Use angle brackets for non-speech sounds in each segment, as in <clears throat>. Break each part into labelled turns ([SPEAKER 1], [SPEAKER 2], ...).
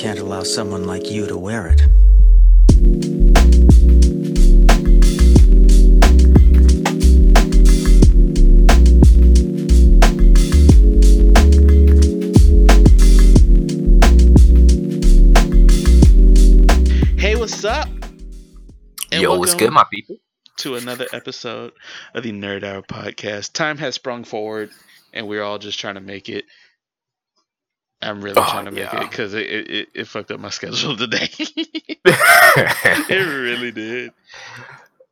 [SPEAKER 1] can't allow someone like you to wear it.
[SPEAKER 2] Hey, what's up? And
[SPEAKER 3] Yo, what's good, my people?
[SPEAKER 2] To another episode of the Nerd Hour podcast. Time has sprung forward, and we're all just trying to make it. I'm really
[SPEAKER 3] Oh,
[SPEAKER 2] trying to make
[SPEAKER 3] yeah.
[SPEAKER 2] it because it, it, it, fucked up my schedule today. <laughs> <laughs> it really did.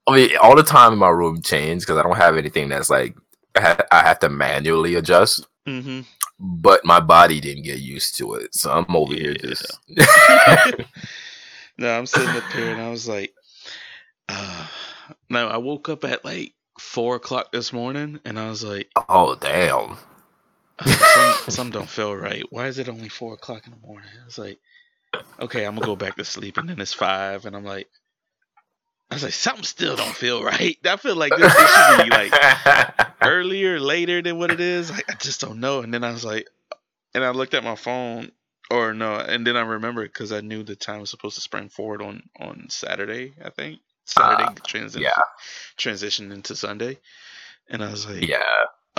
[SPEAKER 3] I mean, all the time in my room changed because I don't have anything that's like I, ha- I have to manually adjust,
[SPEAKER 2] hmm
[SPEAKER 3] but my body didn't get used to it, so I'm over here
[SPEAKER 2] Yeah.
[SPEAKER 3] just. <laughs>
[SPEAKER 2] no, I'm sitting up here and I was like, uh, no, I woke up at like four o'clock this morning and I was like,
[SPEAKER 3] oh damn!
[SPEAKER 2] Uh, some, <laughs> some don't feel right. Why is it only four o'clock in the morning? It's like, okay, I'm gonna go back to sleep, and then it's five, and I'm like, I was like, something still don't feel right. <laughs> I feel like this, this should be like <laughs> earlier, later than what it is. Like, I just don't know. And then I was like, and I looked at my phone, or no, and then I remembered because I knew the time was supposed to spring forward on on Saturday. I think Saturday
[SPEAKER 3] Ah,
[SPEAKER 2] transition
[SPEAKER 3] yeah,
[SPEAKER 2] transition into Sunday, and I was like,
[SPEAKER 3] yeah.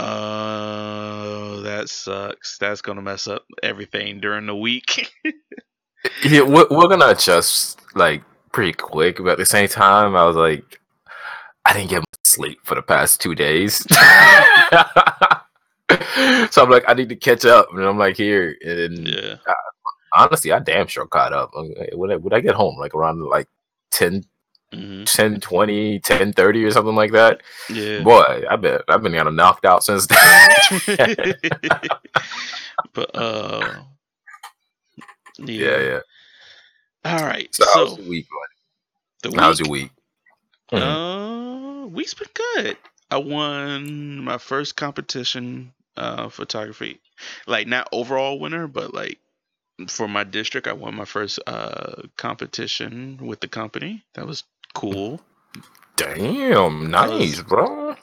[SPEAKER 2] Oh, that sucks. That's gonna mess up everything during the week. <laughs>
[SPEAKER 3] yeah we're, we're gonna adjust like pretty quick, but at the same time, I was like, I didn't get much sleep for the past two days. <laughs> so I'm like, I need to catch up, and I'm like, here, and
[SPEAKER 2] yeah.
[SPEAKER 3] honestly, I damn sure caught up. When I, would I get home like around like 10,
[SPEAKER 2] hmm
[SPEAKER 3] 10 20, 10 30 or something like that?
[SPEAKER 2] Yeah.
[SPEAKER 3] Boy, I bet I've been kind of knocked out since then. <laughs>
[SPEAKER 2] but uh <laughs> yeah.
[SPEAKER 3] yeah, yeah.
[SPEAKER 2] All right.
[SPEAKER 3] So,
[SPEAKER 2] So,
[SPEAKER 3] how's your week
[SPEAKER 2] the
[SPEAKER 3] going? How's
[SPEAKER 2] week,
[SPEAKER 3] your week? Mhm.
[SPEAKER 2] Uh week's been good. I won my first competition uh photography. Like not overall winner, but like for my district I won my first uh competition with the company. That was cool.
[SPEAKER 3] Damn,
[SPEAKER 2] I was-
[SPEAKER 3] nice, bro.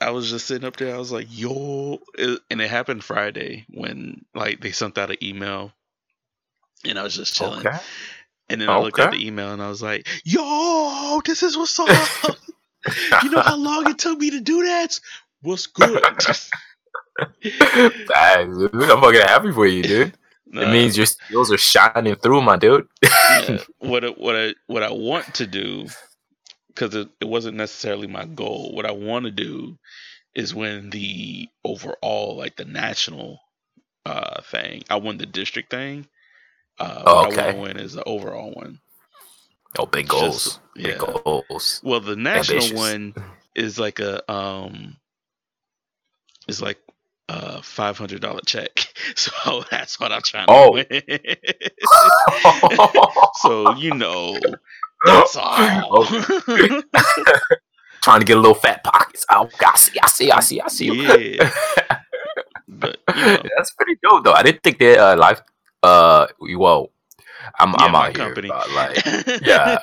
[SPEAKER 2] I was just sitting up there. I was like, "Yo!" And it happened Friday when like they sent out an email, and I was just chilling.
[SPEAKER 3] Okay.
[SPEAKER 2] And then I looked at the email and I was like, "Yo, this is what's up." you know how long it took me to do that? What's good? <laughs>
[SPEAKER 3] I'm fucking happy for you, dude. <laughs>
[SPEAKER 2] Nah,
[SPEAKER 3] It means your skills are shining through, my dude.
[SPEAKER 2] yeah, <laughs> what what I what I want to do because it, it wasn't necessarily my goal. What I want to do is win the overall like the national uh thing. I won the district thing. Uh, what I want to win is the overall one.
[SPEAKER 3] Oh, big
[SPEAKER 2] Just-
[SPEAKER 3] goals.
[SPEAKER 2] yeah.
[SPEAKER 3] Big goals.
[SPEAKER 2] Well, the national
[SPEAKER 3] Ambitious.
[SPEAKER 2] one is like a um is like a five hundred dollar check. <laughs> So that's what I'm trying to
[SPEAKER 3] Oh.
[SPEAKER 2] win. <laughs> <laughs> so you know that's all. <laughs>
[SPEAKER 3] Trying to get a little fat pockets. Oh, I see, I see, I see, I see.
[SPEAKER 2] yeah. <laughs> But you know,
[SPEAKER 3] That's pretty dope, though. I didn't think that uh, life. Uh, well, I'm
[SPEAKER 2] yeah,
[SPEAKER 3] I'm
[SPEAKER 2] my
[SPEAKER 3] out here.
[SPEAKER 2] company.
[SPEAKER 3] uh, like, <laughs> yeah.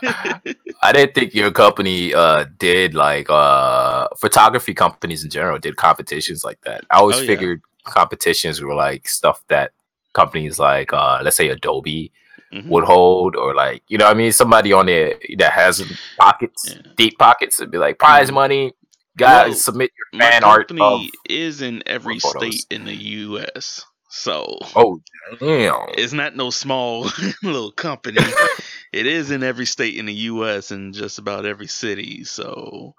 [SPEAKER 3] I didn't think your company uh did like uh photography companies in general did competitions like that. I always
[SPEAKER 2] Oh, yeah.
[SPEAKER 3] figured competitions were like stuff that companies like uh let's say Adobe
[SPEAKER 2] Mhm.
[SPEAKER 3] would hold or like you know I mean somebody on there that has pockets
[SPEAKER 2] Yeah.
[SPEAKER 3] deep pockets would be like prize
[SPEAKER 2] Mhm.
[SPEAKER 3] money guys
[SPEAKER 2] Well,
[SPEAKER 3] submit your fan art
[SPEAKER 2] company is in every state in the U.S. So
[SPEAKER 3] oh damn
[SPEAKER 2] it's not no small <laughs> little company. <laughs> it is in every state in the U.S. and just about every city. So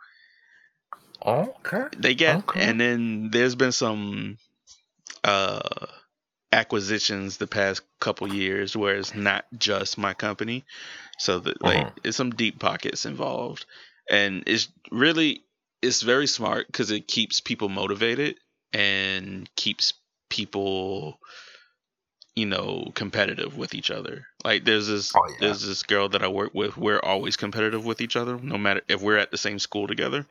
[SPEAKER 3] okay
[SPEAKER 2] they get,
[SPEAKER 3] Okay.
[SPEAKER 2] and then there's been some uh acquisitions the past couple years where it's not just my company. So that like
[SPEAKER 3] Mhm.
[SPEAKER 2] it's some deep pockets involved, and it's really it's very smart because it keeps people motivated and keeps people you know competitive with each other like there's this
[SPEAKER 3] Oh, yeah.
[SPEAKER 2] there's this girl that i work with we're always competitive with each other no matter if we're at the same school together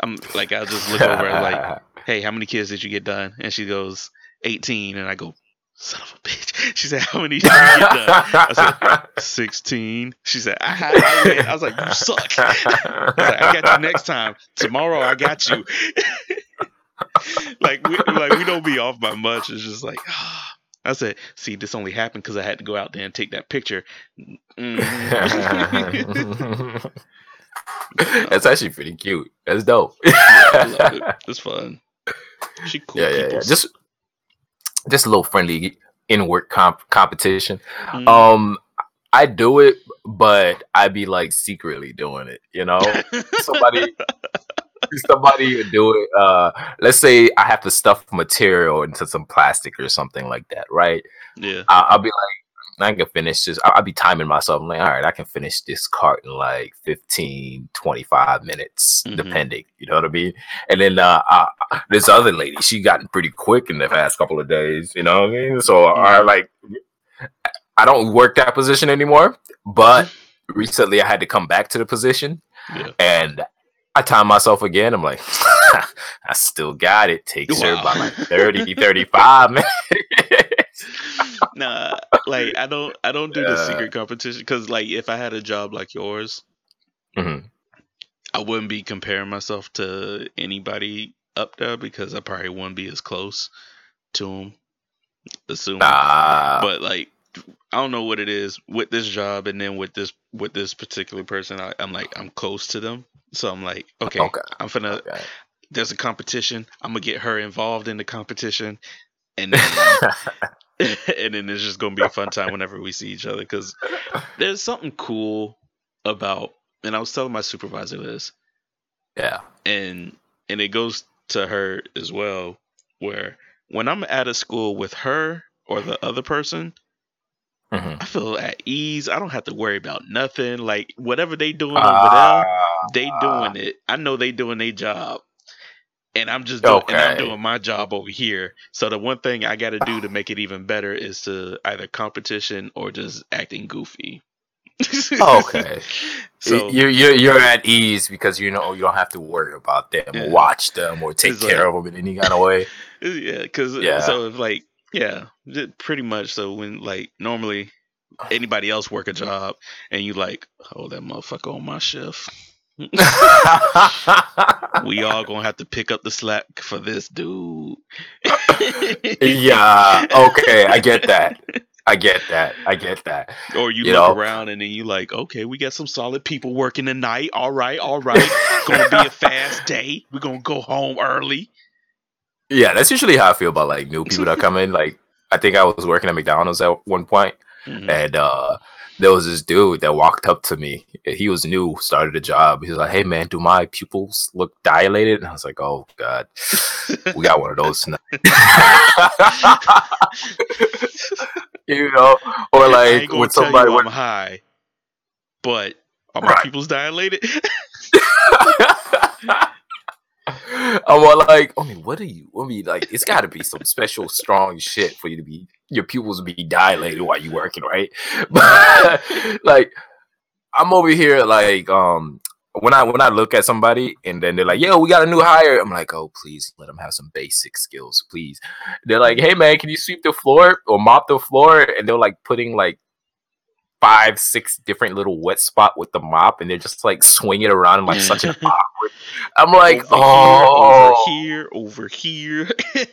[SPEAKER 2] i'm like i'll just look over like <laughs> hey how many kids did you get done and she goes 18 and i go son of a bitch <laughs> she said how many did you get done I said, 16 she said i, I, win. I was like you suck <laughs> I like, I got you next time. Tomorrow, I got you. <laughs> like we like we don't be off by much. It's just like, <sighs> I said, "See, this only happened because I had to go out there and take that picture."
[SPEAKER 3] That's actually pretty cute. That's dope.
[SPEAKER 2] I love it. It's fun. She cool
[SPEAKER 3] yeah, yeah, yeah. Just just a little friendly in work comp- competition.
[SPEAKER 2] Mhm.
[SPEAKER 3] Um, I do it, but I'd be like secretly doing it. You know, <laughs> somebody somebody would do it. Uh, let's say I have to stuff material into some plastic or something like that, right?
[SPEAKER 2] yeah.
[SPEAKER 3] I- I'll be like, I can finish this. I- I'll be timing myself. I'm like, all right, I can finish this cart in like 15, 25 minutes,
[SPEAKER 2] Mhm.
[SPEAKER 3] depending. You know what I mean? And then uh, uh, this other lady, she gotten pretty quick in the past couple of days. You know what I mean? So I
[SPEAKER 2] Mhm.
[SPEAKER 3] like, I don't work that position anymore. But recently, I had to come back to the position,
[SPEAKER 2] Yeah.
[SPEAKER 3] and I time myself again. I'm like, <laughs> I still got it. Takes her about like 30, <laughs> 35 minutes. <laughs> <laughs>
[SPEAKER 2] Nah, like I don't I don't do the secret competition because like if I had a job like yours,
[SPEAKER 3] Mhm.
[SPEAKER 2] I wouldn't be comparing myself to anybody up there because I probably wouldn't be as close to them. Assuming,
[SPEAKER 3] Nah.
[SPEAKER 2] but like I don't know what it is with this job and then with this with this particular person. I, I'm like I'm close to them, so I'm like okay,
[SPEAKER 3] Okay.
[SPEAKER 2] I'm finna.
[SPEAKER 3] Okay.
[SPEAKER 2] There's a competition. I'm gonna get her involved in the competition, and <laughs> then <laughs> and then it's just gonna be a fun time whenever we see each other because there's something cool about and i was telling my supervisor this.
[SPEAKER 3] Yeah.
[SPEAKER 2] and and it goes to her as well where when i'm at a school with her or the other person
[SPEAKER 3] Mhm.
[SPEAKER 2] i feel at ease. I don't have to worry about nothing. Like whatever they doing over there
[SPEAKER 3] Ah,
[SPEAKER 2] they doing it. I know they doing their job and i'm just doing and i'm doing my job over here so the one thing i got to do to make it even better is to either competition or just acting goofy oh, <laughs>
[SPEAKER 3] Okay.
[SPEAKER 2] so
[SPEAKER 3] you're, you're you're at ease because you know you don't have to worry about them
[SPEAKER 2] Yeah.
[SPEAKER 3] or watch them or take
[SPEAKER 2] It's
[SPEAKER 3] care of them in any kind of way. <laughs>
[SPEAKER 2] yeah because uh,
[SPEAKER 3] Yeah.
[SPEAKER 2] so if like yeah pretty much so when like normally anybody else work a job and you like oh that motherfucker on my shift <laughs> we all gonna have to pick up the slack for this dude <laughs>
[SPEAKER 3] yeah. Okay, I get that. I get that. I get that.
[SPEAKER 2] Or you,
[SPEAKER 3] You
[SPEAKER 2] look
[SPEAKER 3] know?
[SPEAKER 2] around and then you like, okay, we got some solid people working tonight. All right, all right. gonna be a fast day. We're gonna go home early.
[SPEAKER 3] Yeah, that's usually how I feel about like new <laughs> people that come in. Like I think I was working at McDonald's at one point,
[SPEAKER 2] Mhm.
[SPEAKER 3] and uh there was this dude that walked up to me. He was new, started a job. He was like, "Hey man, do my pupils look dilated?" And I was like, "Oh god, we got one of those tonight." <laughs> <laughs> you know, or like when somebody went.
[SPEAKER 2] High, but are my
[SPEAKER 3] Right.
[SPEAKER 2] pupils dilated? <laughs>
[SPEAKER 3] I'm all like, I mean, what are you? I mean, like, it's got to be some special strong shit for you to be your pupils be dilated while you working, right? <laughs> But like, I'm over here like, um, when I when I look at somebody and then they're like, "Yo, we got a new hire," I'm like, "Oh, please let them have some basic skills, please." They're like, "Hey, man, can you sweep the floor or mop the floor?" And they're like putting like five, six different little wet spot with the mop, and they're just like swinging around in like such an <laughs> awkward. <laughs> I'm like,
[SPEAKER 2] over
[SPEAKER 3] oh,
[SPEAKER 2] here, over here, over <laughs> here.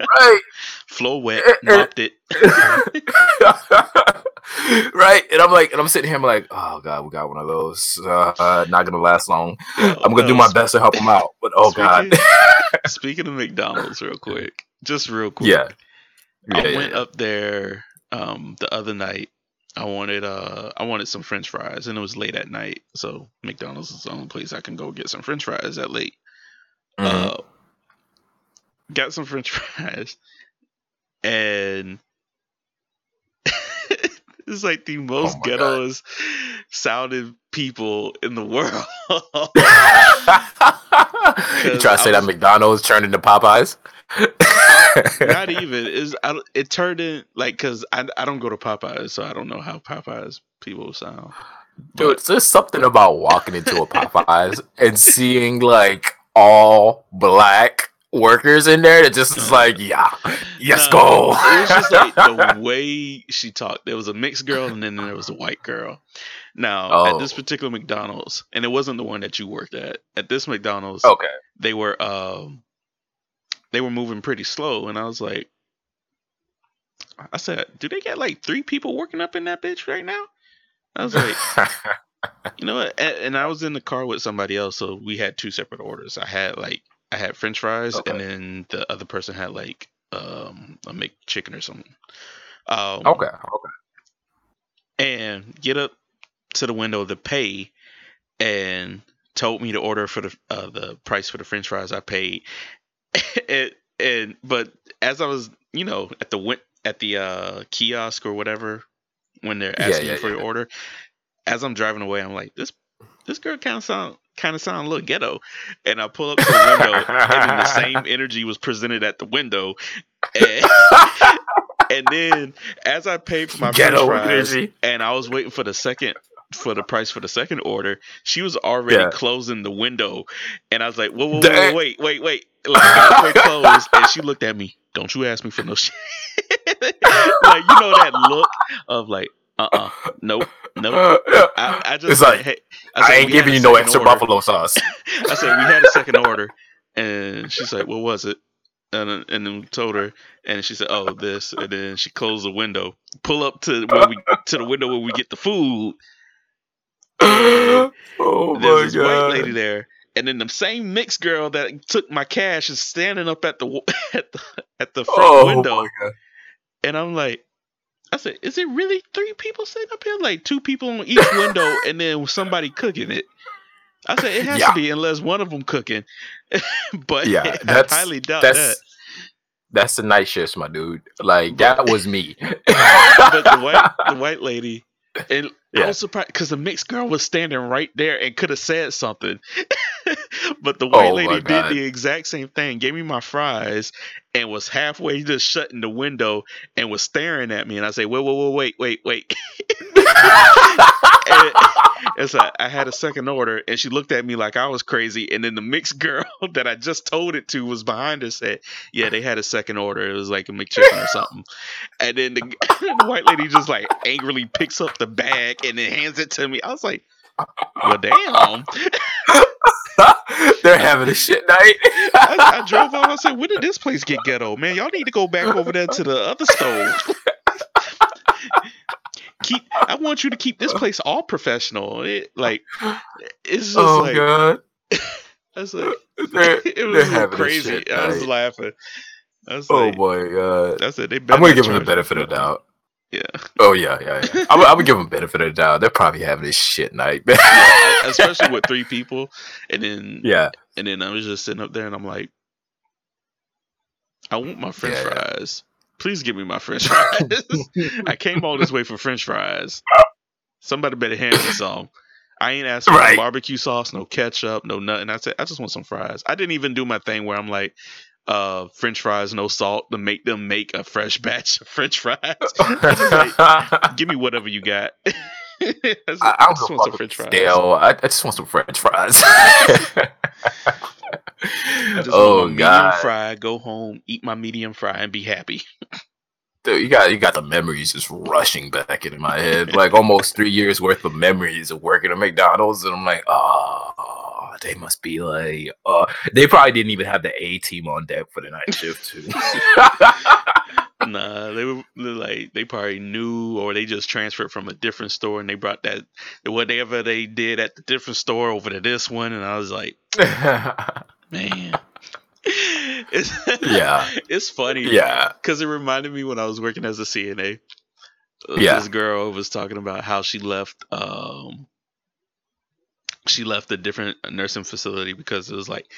[SPEAKER 3] right,
[SPEAKER 2] Floor wet,
[SPEAKER 3] Eh, eh.
[SPEAKER 2] mopped it.
[SPEAKER 3] right. And I'm like, and I'm sitting here, I'm like, oh god, we got one of those. Uh, uh, not gonna last long. I'm gonna do my best to help them out, but oh god,
[SPEAKER 2] speaking- Speaking of McDonald's, real quick, just real quick.
[SPEAKER 3] yeah.
[SPEAKER 2] I
[SPEAKER 3] Yeah, yeah,
[SPEAKER 2] went
[SPEAKER 3] yeah.
[SPEAKER 2] up there um the other night. I wanted uh I wanted some French fries and it was late at night, so McDonald's is the only place I can go get some French fries at late.
[SPEAKER 3] Mhm.
[SPEAKER 2] Uh, got some French <laughs> fries, and <laughs> it's like the most
[SPEAKER 3] Oh
[SPEAKER 2] ghettoest sounding people in the world. <laughs>
[SPEAKER 3] you try to say
[SPEAKER 2] I
[SPEAKER 3] that McDonald's turned into Popeyes?
[SPEAKER 2] Not even is I, it turned in like because I I don't go to Popeyes, so I don't know how Popeyes people sound.
[SPEAKER 3] Dude, there's something about walking into a Popeyes and seeing like all black workers in there that just is like, yeah, yes,
[SPEAKER 2] No,
[SPEAKER 3] go.
[SPEAKER 2] It was just like the <laughs> way she talked. There was a mixed girl and then there was a white girl. Now at this
[SPEAKER 3] Oh.
[SPEAKER 2] particular McDonald's, and it wasn't the one that you worked at. At this McDonald's,
[SPEAKER 3] okay.
[SPEAKER 2] they were um they were moving pretty slow, and I was like, I said, do they got like three people working up in that bitch right now? I was like, <laughs> you know what? And, and I was in the car with somebody else, so we had two separate orders. I had like I had French fries,
[SPEAKER 3] Okay.
[SPEAKER 2] and then the other person had like um a McChicken or something. Um,
[SPEAKER 3] okay, okay.
[SPEAKER 2] and get up to the window to pay and told me to order for the uh, the price for the french fries I paid <laughs> and, and but as I was you know at the at the uh, kiosk or whatever when they're asking
[SPEAKER 3] yeah,
[SPEAKER 2] you for your order as I'm driving away I'm like this this girl kind of sound kind of sound a little ghetto. And I pull up to the window and then the same <laughs> energy was presented at the window. And, <laughs> and then as I paid for my
[SPEAKER 3] Ghetto
[SPEAKER 2] fries
[SPEAKER 3] energy.
[SPEAKER 2] and I was waiting for the second for the price for the second order. She was already
[SPEAKER 3] Yeah.
[SPEAKER 2] closing the window, and I was like, "Whoa, whoa, whoa, wait, wait, wait!" Like halfway <laughs> closed, and she looked at me. Don't you ask me for no shit. <laughs> like you know that look of like, uh, uh nope, nope. <laughs> I, I just
[SPEAKER 3] It's like,
[SPEAKER 2] hey,
[SPEAKER 3] I,
[SPEAKER 2] said,
[SPEAKER 3] ain't giving you no extra
[SPEAKER 2] order."
[SPEAKER 3] buffalo sauce.
[SPEAKER 2] I said we had a second order, and she's like, "What was it?" And then- and then told her, and she said, "Oh, this." And then she closed the window. Pull up to where we to the window where we get the food. <laughs>
[SPEAKER 3] oh my
[SPEAKER 2] There's this
[SPEAKER 3] god!
[SPEAKER 2] white lady there, and then the same mixed girl that took my cash is standing up at the <laughs> at the at the front
[SPEAKER 3] oh
[SPEAKER 2] window,
[SPEAKER 3] my god!
[SPEAKER 2] and I'm like. I said, "Is it really three people sitting up here? Like two people on each window, <laughs> and then somebody cooking it?" I said, "It has
[SPEAKER 3] Yeah.
[SPEAKER 2] to be unless one of them cooking." but
[SPEAKER 3] Yeah,
[SPEAKER 2] I
[SPEAKER 3] that's-
[SPEAKER 2] highly doubt
[SPEAKER 3] That's
[SPEAKER 2] that.
[SPEAKER 3] that's the night shifts, my dude. Like that was me.
[SPEAKER 2] but the white the white lady and I was surprised because the mixed girl was standing right there and could have said something. <laughs> but the
[SPEAKER 3] Oh
[SPEAKER 2] white
[SPEAKER 3] my
[SPEAKER 2] lady did the exact same thing, gave me my fries, and was halfway just shutting the window and was staring at me. And I say, wait, wait, wait, wait, wait, wait. <laughs> and, and so I had a second order, and she looked at me like I was crazy. And then the mixed <laughs> girl that I just told it to was behind her, said, "Yeah, they had a second order. It was like a McChicken or something." And then the, the white lady just like angrily picks up the bag and then hands it to me. I was like, <laughs> "Well, damn." <laughs>
[SPEAKER 3] They're having a shit night.
[SPEAKER 2] I, I drove off. I said, "When did this place get ghetto, man? Y'all need to go back over there to the other stove." <laughs> keep. I want you to keep this place all professional. It, like, it's just
[SPEAKER 3] oh
[SPEAKER 2] like,
[SPEAKER 3] god!
[SPEAKER 2] I was like,
[SPEAKER 3] They're,
[SPEAKER 2] it was so
[SPEAKER 3] having a
[SPEAKER 2] crazy. I was
[SPEAKER 3] night.
[SPEAKER 2] laughing. I was
[SPEAKER 3] Oh
[SPEAKER 2] like,
[SPEAKER 3] my god!
[SPEAKER 2] I said they.
[SPEAKER 3] I'm gonna give them the benefit of the doubt.
[SPEAKER 2] Yeah,
[SPEAKER 3] Oh yeah, yeah, yeah. I, would, give them benefit of the doubt. They're probably having a shit night, man. <laughs>
[SPEAKER 2] especially with three people, and then
[SPEAKER 3] yeah.
[SPEAKER 2] and then I was just sitting up there, and I'm like, I want my French
[SPEAKER 3] Yeah, yeah.
[SPEAKER 2] fries. Please give me my French fries. <laughs> I came all this way for French fries. Somebody better hand me some. I ain't asked for
[SPEAKER 3] Right.
[SPEAKER 2] no barbecue sauce, no ketchup, no nothing. I said I just want some fries. I didn't even do my thing where I'm like, uh, French fries, no salt, to make them make a fresh batch of French fries. <laughs> Like, give me whatever you got. <laughs> I,
[SPEAKER 3] I, I
[SPEAKER 2] just want some French fries.
[SPEAKER 3] stale. <laughs> I, I just want some French fries. Oh
[SPEAKER 2] want my medium
[SPEAKER 3] god,
[SPEAKER 2] fry, go home, eat my medium fry, and be happy.
[SPEAKER 3] Dude, you got you got the memories just rushing back into my head. Like almost three years worth of memories of working at McDonald's, and I'm like, oh, they must be like, uh, they probably didn't even have the A team on deck for the night shift too. <laughs>
[SPEAKER 2] nah, they were like they probably knew, or they just transferred from a different store, and they brought that whatever they did at the different store over to this one, and I was like, <laughs> man, it's,
[SPEAKER 3] Yeah. <laughs>
[SPEAKER 2] it's funny,
[SPEAKER 3] yeah,
[SPEAKER 2] because it reminded me when I was working as a CNA. uh,
[SPEAKER 3] Yeah.
[SPEAKER 2] This girl was talking about how she left um she left a different nursing facility because it was like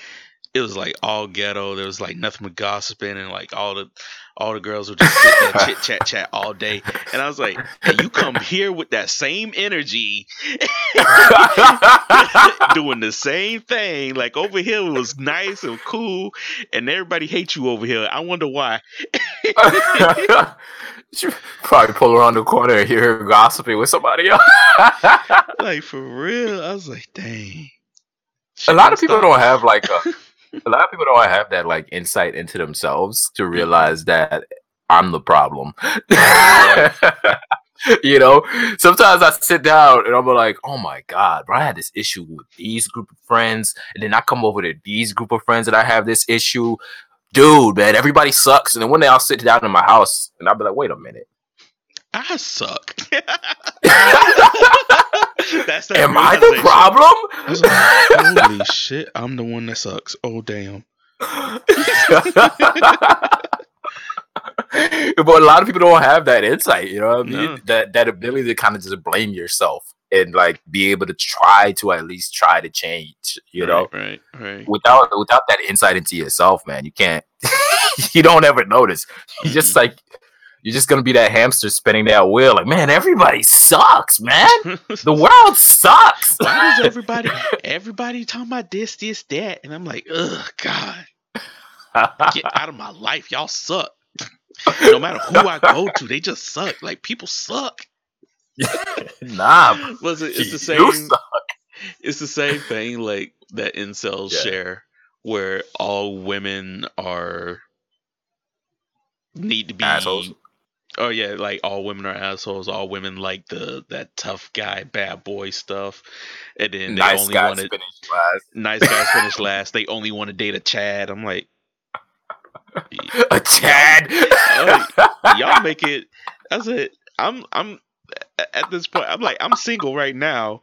[SPEAKER 2] it was like all ghetto. There was like nothing but gossiping and like all the all the girls were just sitting there chit chat chat all day. And I was like, hey, you come here with that same energy <laughs> doing the same thing. Like over here it was nice and cool and everybody hates you over here. I wonder why. <laughs>
[SPEAKER 3] you probably pull around the corner and hear her gossiping with somebody else. <laughs>
[SPEAKER 2] Like for real. I was like, dang.
[SPEAKER 3] a lot of people
[SPEAKER 2] Stop.
[SPEAKER 3] don't have like a, a lot of people don't have that like insight into themselves to mm-hmm. realize that I'm the problem. <laughs> you know, sometimes I sit down and I'm like, oh my god, bro, I had this issue with these group of friends, and then I come over to these group of friends that I have this issue. dude, man, everybody sucks. And then one day I'll sit down in my house and I'll be like, wait a minute.
[SPEAKER 2] I suck. <laughs> <laughs> That's that
[SPEAKER 3] Am I the problem?
[SPEAKER 2] Like, Holy <laughs> shit, I'm the one that sucks. Oh damn. <laughs>
[SPEAKER 3] but a lot of people don't have that insight, you know what I mean?
[SPEAKER 2] No.
[SPEAKER 3] That that ability to kind of just blame yourself and like be able to try to at least try to change, you know?
[SPEAKER 2] Right, right, right.
[SPEAKER 3] Without without that insight into yourself, man, you can't <laughs> you don't ever notice. You just like you're just gonna be that hamster spinning that wheel, like, man, everybody sucks, man. The world sucks. <laughs>
[SPEAKER 2] Why does <laughs> everybody everybody talking about this, this, that? And I'm like, ugh, God, get <laughs> out of my life. Y'all suck. No matter who I go to, they just suck. Like people suck.
[SPEAKER 3] nah,
[SPEAKER 2] Was it? It's the
[SPEAKER 3] you
[SPEAKER 2] same.
[SPEAKER 3] suck.
[SPEAKER 2] It's the same thing like that incels
[SPEAKER 3] Yeah.
[SPEAKER 2] share, where all women are need to be
[SPEAKER 3] Assholes.
[SPEAKER 2] Oh yeah, like all women are assholes. All women like the that tough guy, bad boy stuff, and then they
[SPEAKER 3] nice
[SPEAKER 2] only
[SPEAKER 3] guys
[SPEAKER 2] want to
[SPEAKER 3] finish last.
[SPEAKER 2] nice guys finish <laughs> last. They only want to date a Chad. I'm like, <laughs>
[SPEAKER 3] A Chad. <laughs>
[SPEAKER 2] y'all make it. That's it. I'm I'm at this point. I'm like I'm single right now.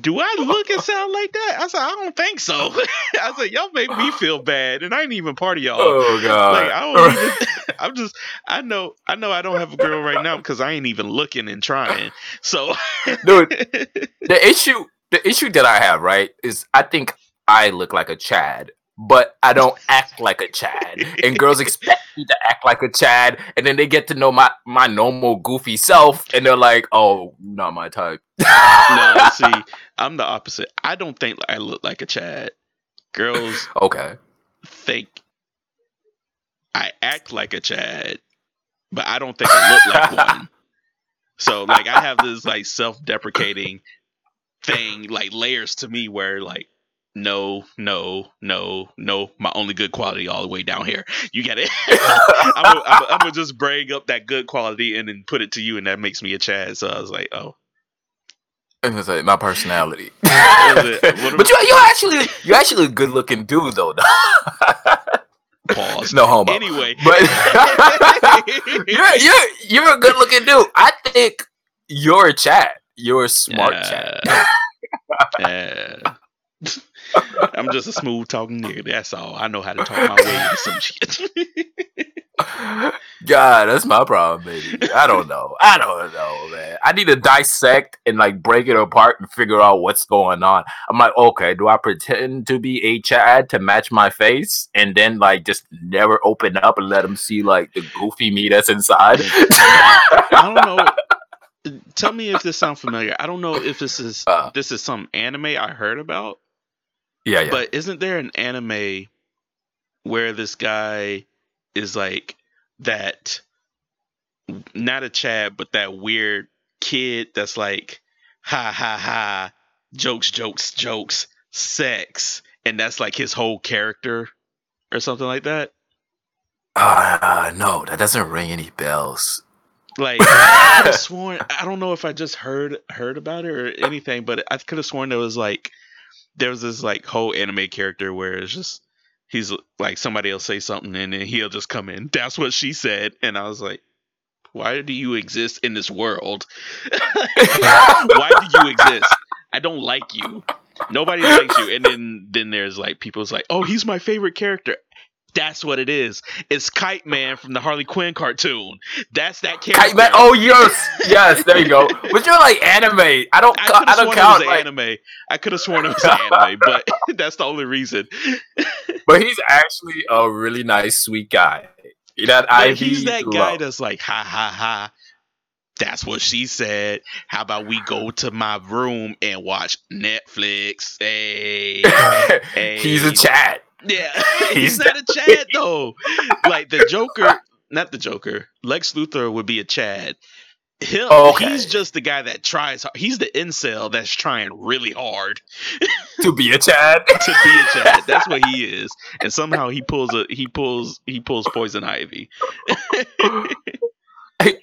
[SPEAKER 2] Do I look and sound like that? I said I don't think so. <laughs> I said y'all make me feel bad, and I ain't even part of y'all.
[SPEAKER 3] oh god.
[SPEAKER 2] Like I don't even. <laughs> I'm just. I know. I know. I don't have a girl right now because I ain't even looking and trying. So, <laughs>
[SPEAKER 3] Dude, the issue the issue that I have, right, is I think I look like a Chad, but I don't act like a Chad. And girls expect me to act like a Chad, and then they get to know my my normal goofy self, and they're like, "Oh, not my type." <laughs>
[SPEAKER 2] no, see, I'm the opposite. I don't think I look like a Chad. Girls
[SPEAKER 3] okay.
[SPEAKER 2] think I act like a Chad, but I don't think I look like one. So like I have this like self-deprecating thing, like layers to me where like no, no, no, no, my only good quality all the way down here. You get it? <laughs> I'm gonna I'm I'm just bring up that good quality and then put it to you, and that makes me a Chad. So I was like, oh,
[SPEAKER 3] And it's like my personality. <laughs>
[SPEAKER 2] it- <laughs>
[SPEAKER 3] but you you actually you actually a good looking dude though.
[SPEAKER 2] pause.
[SPEAKER 3] no homo.
[SPEAKER 2] Anyway,
[SPEAKER 3] But you're you're you're a good looking dude. I think you're a Chad. You're a smart Chad.
[SPEAKER 2] Yeah. <laughs> I'm just a smooth talking nigga. That's all. I know how to talk my way into some shit. <laughs>
[SPEAKER 3] God, that's my problem, baby. I don't know. I don't know, man. I need to dissect and like break it apart and figure out what's going on. I'm like, okay, do I pretend to be a Chad to match my face and then like just never open up and let them see like the goofy me that's inside? <laughs>
[SPEAKER 2] I don't know. Tell me if this sounds familiar. I don't know if this is
[SPEAKER 3] Uh.
[SPEAKER 2] this is some anime I heard about,
[SPEAKER 3] yeah, yeah.
[SPEAKER 2] but isn't there an anime where this guy is like that not a Chad, but that weird kid that's like ha ha ha jokes jokes jokes sex and that's like his whole character or something like that
[SPEAKER 3] uh, no, that doesn't ring any bells.
[SPEAKER 2] like i could have <laughs> sworn i don't know if i just heard heard about it or anything but i could have sworn there was like there was this like whole anime character where it's just he's like somebody will say something and then he'll just come in. That's what she said. And i was like why do you exist in this world? <laughs> Why do you exist? I don't like you. Nobody likes you. And then then there's like people's like oh he's my favorite character that's what it is. It's Kite Man from the Harley Quinn cartoon. That's that character.
[SPEAKER 3] Kite Man. Oh yes, yes. There you go. But you're like anime. I don't.
[SPEAKER 2] I could
[SPEAKER 3] I
[SPEAKER 2] have
[SPEAKER 3] don't
[SPEAKER 2] sworn it
[SPEAKER 3] count.
[SPEAKER 2] was
[SPEAKER 3] Like,
[SPEAKER 2] anime. I could have sworn it was anime, but <laughs> <laughs> that's the only reason. <laughs>
[SPEAKER 3] but he's actually a really nice, sweet guy. That
[SPEAKER 2] But he's that guy that's like, ha ha ha. That's what she said. How about we go to my room and watch Netflix? Hey,
[SPEAKER 3] he's a Chad.
[SPEAKER 2] Yeah, <laughs> he's not a Chad though. Like the Joker, not the Joker. Lex Luthor would be a Chad. Him, oh,
[SPEAKER 3] Okay.
[SPEAKER 2] he's just the guy that tries. hard. He's the incel that's trying really hard. <laughs>
[SPEAKER 3] to be a Chad. <laughs>
[SPEAKER 2] to be a Chad. That's what he is. And somehow he pulls a he pulls he pulls poison ivy.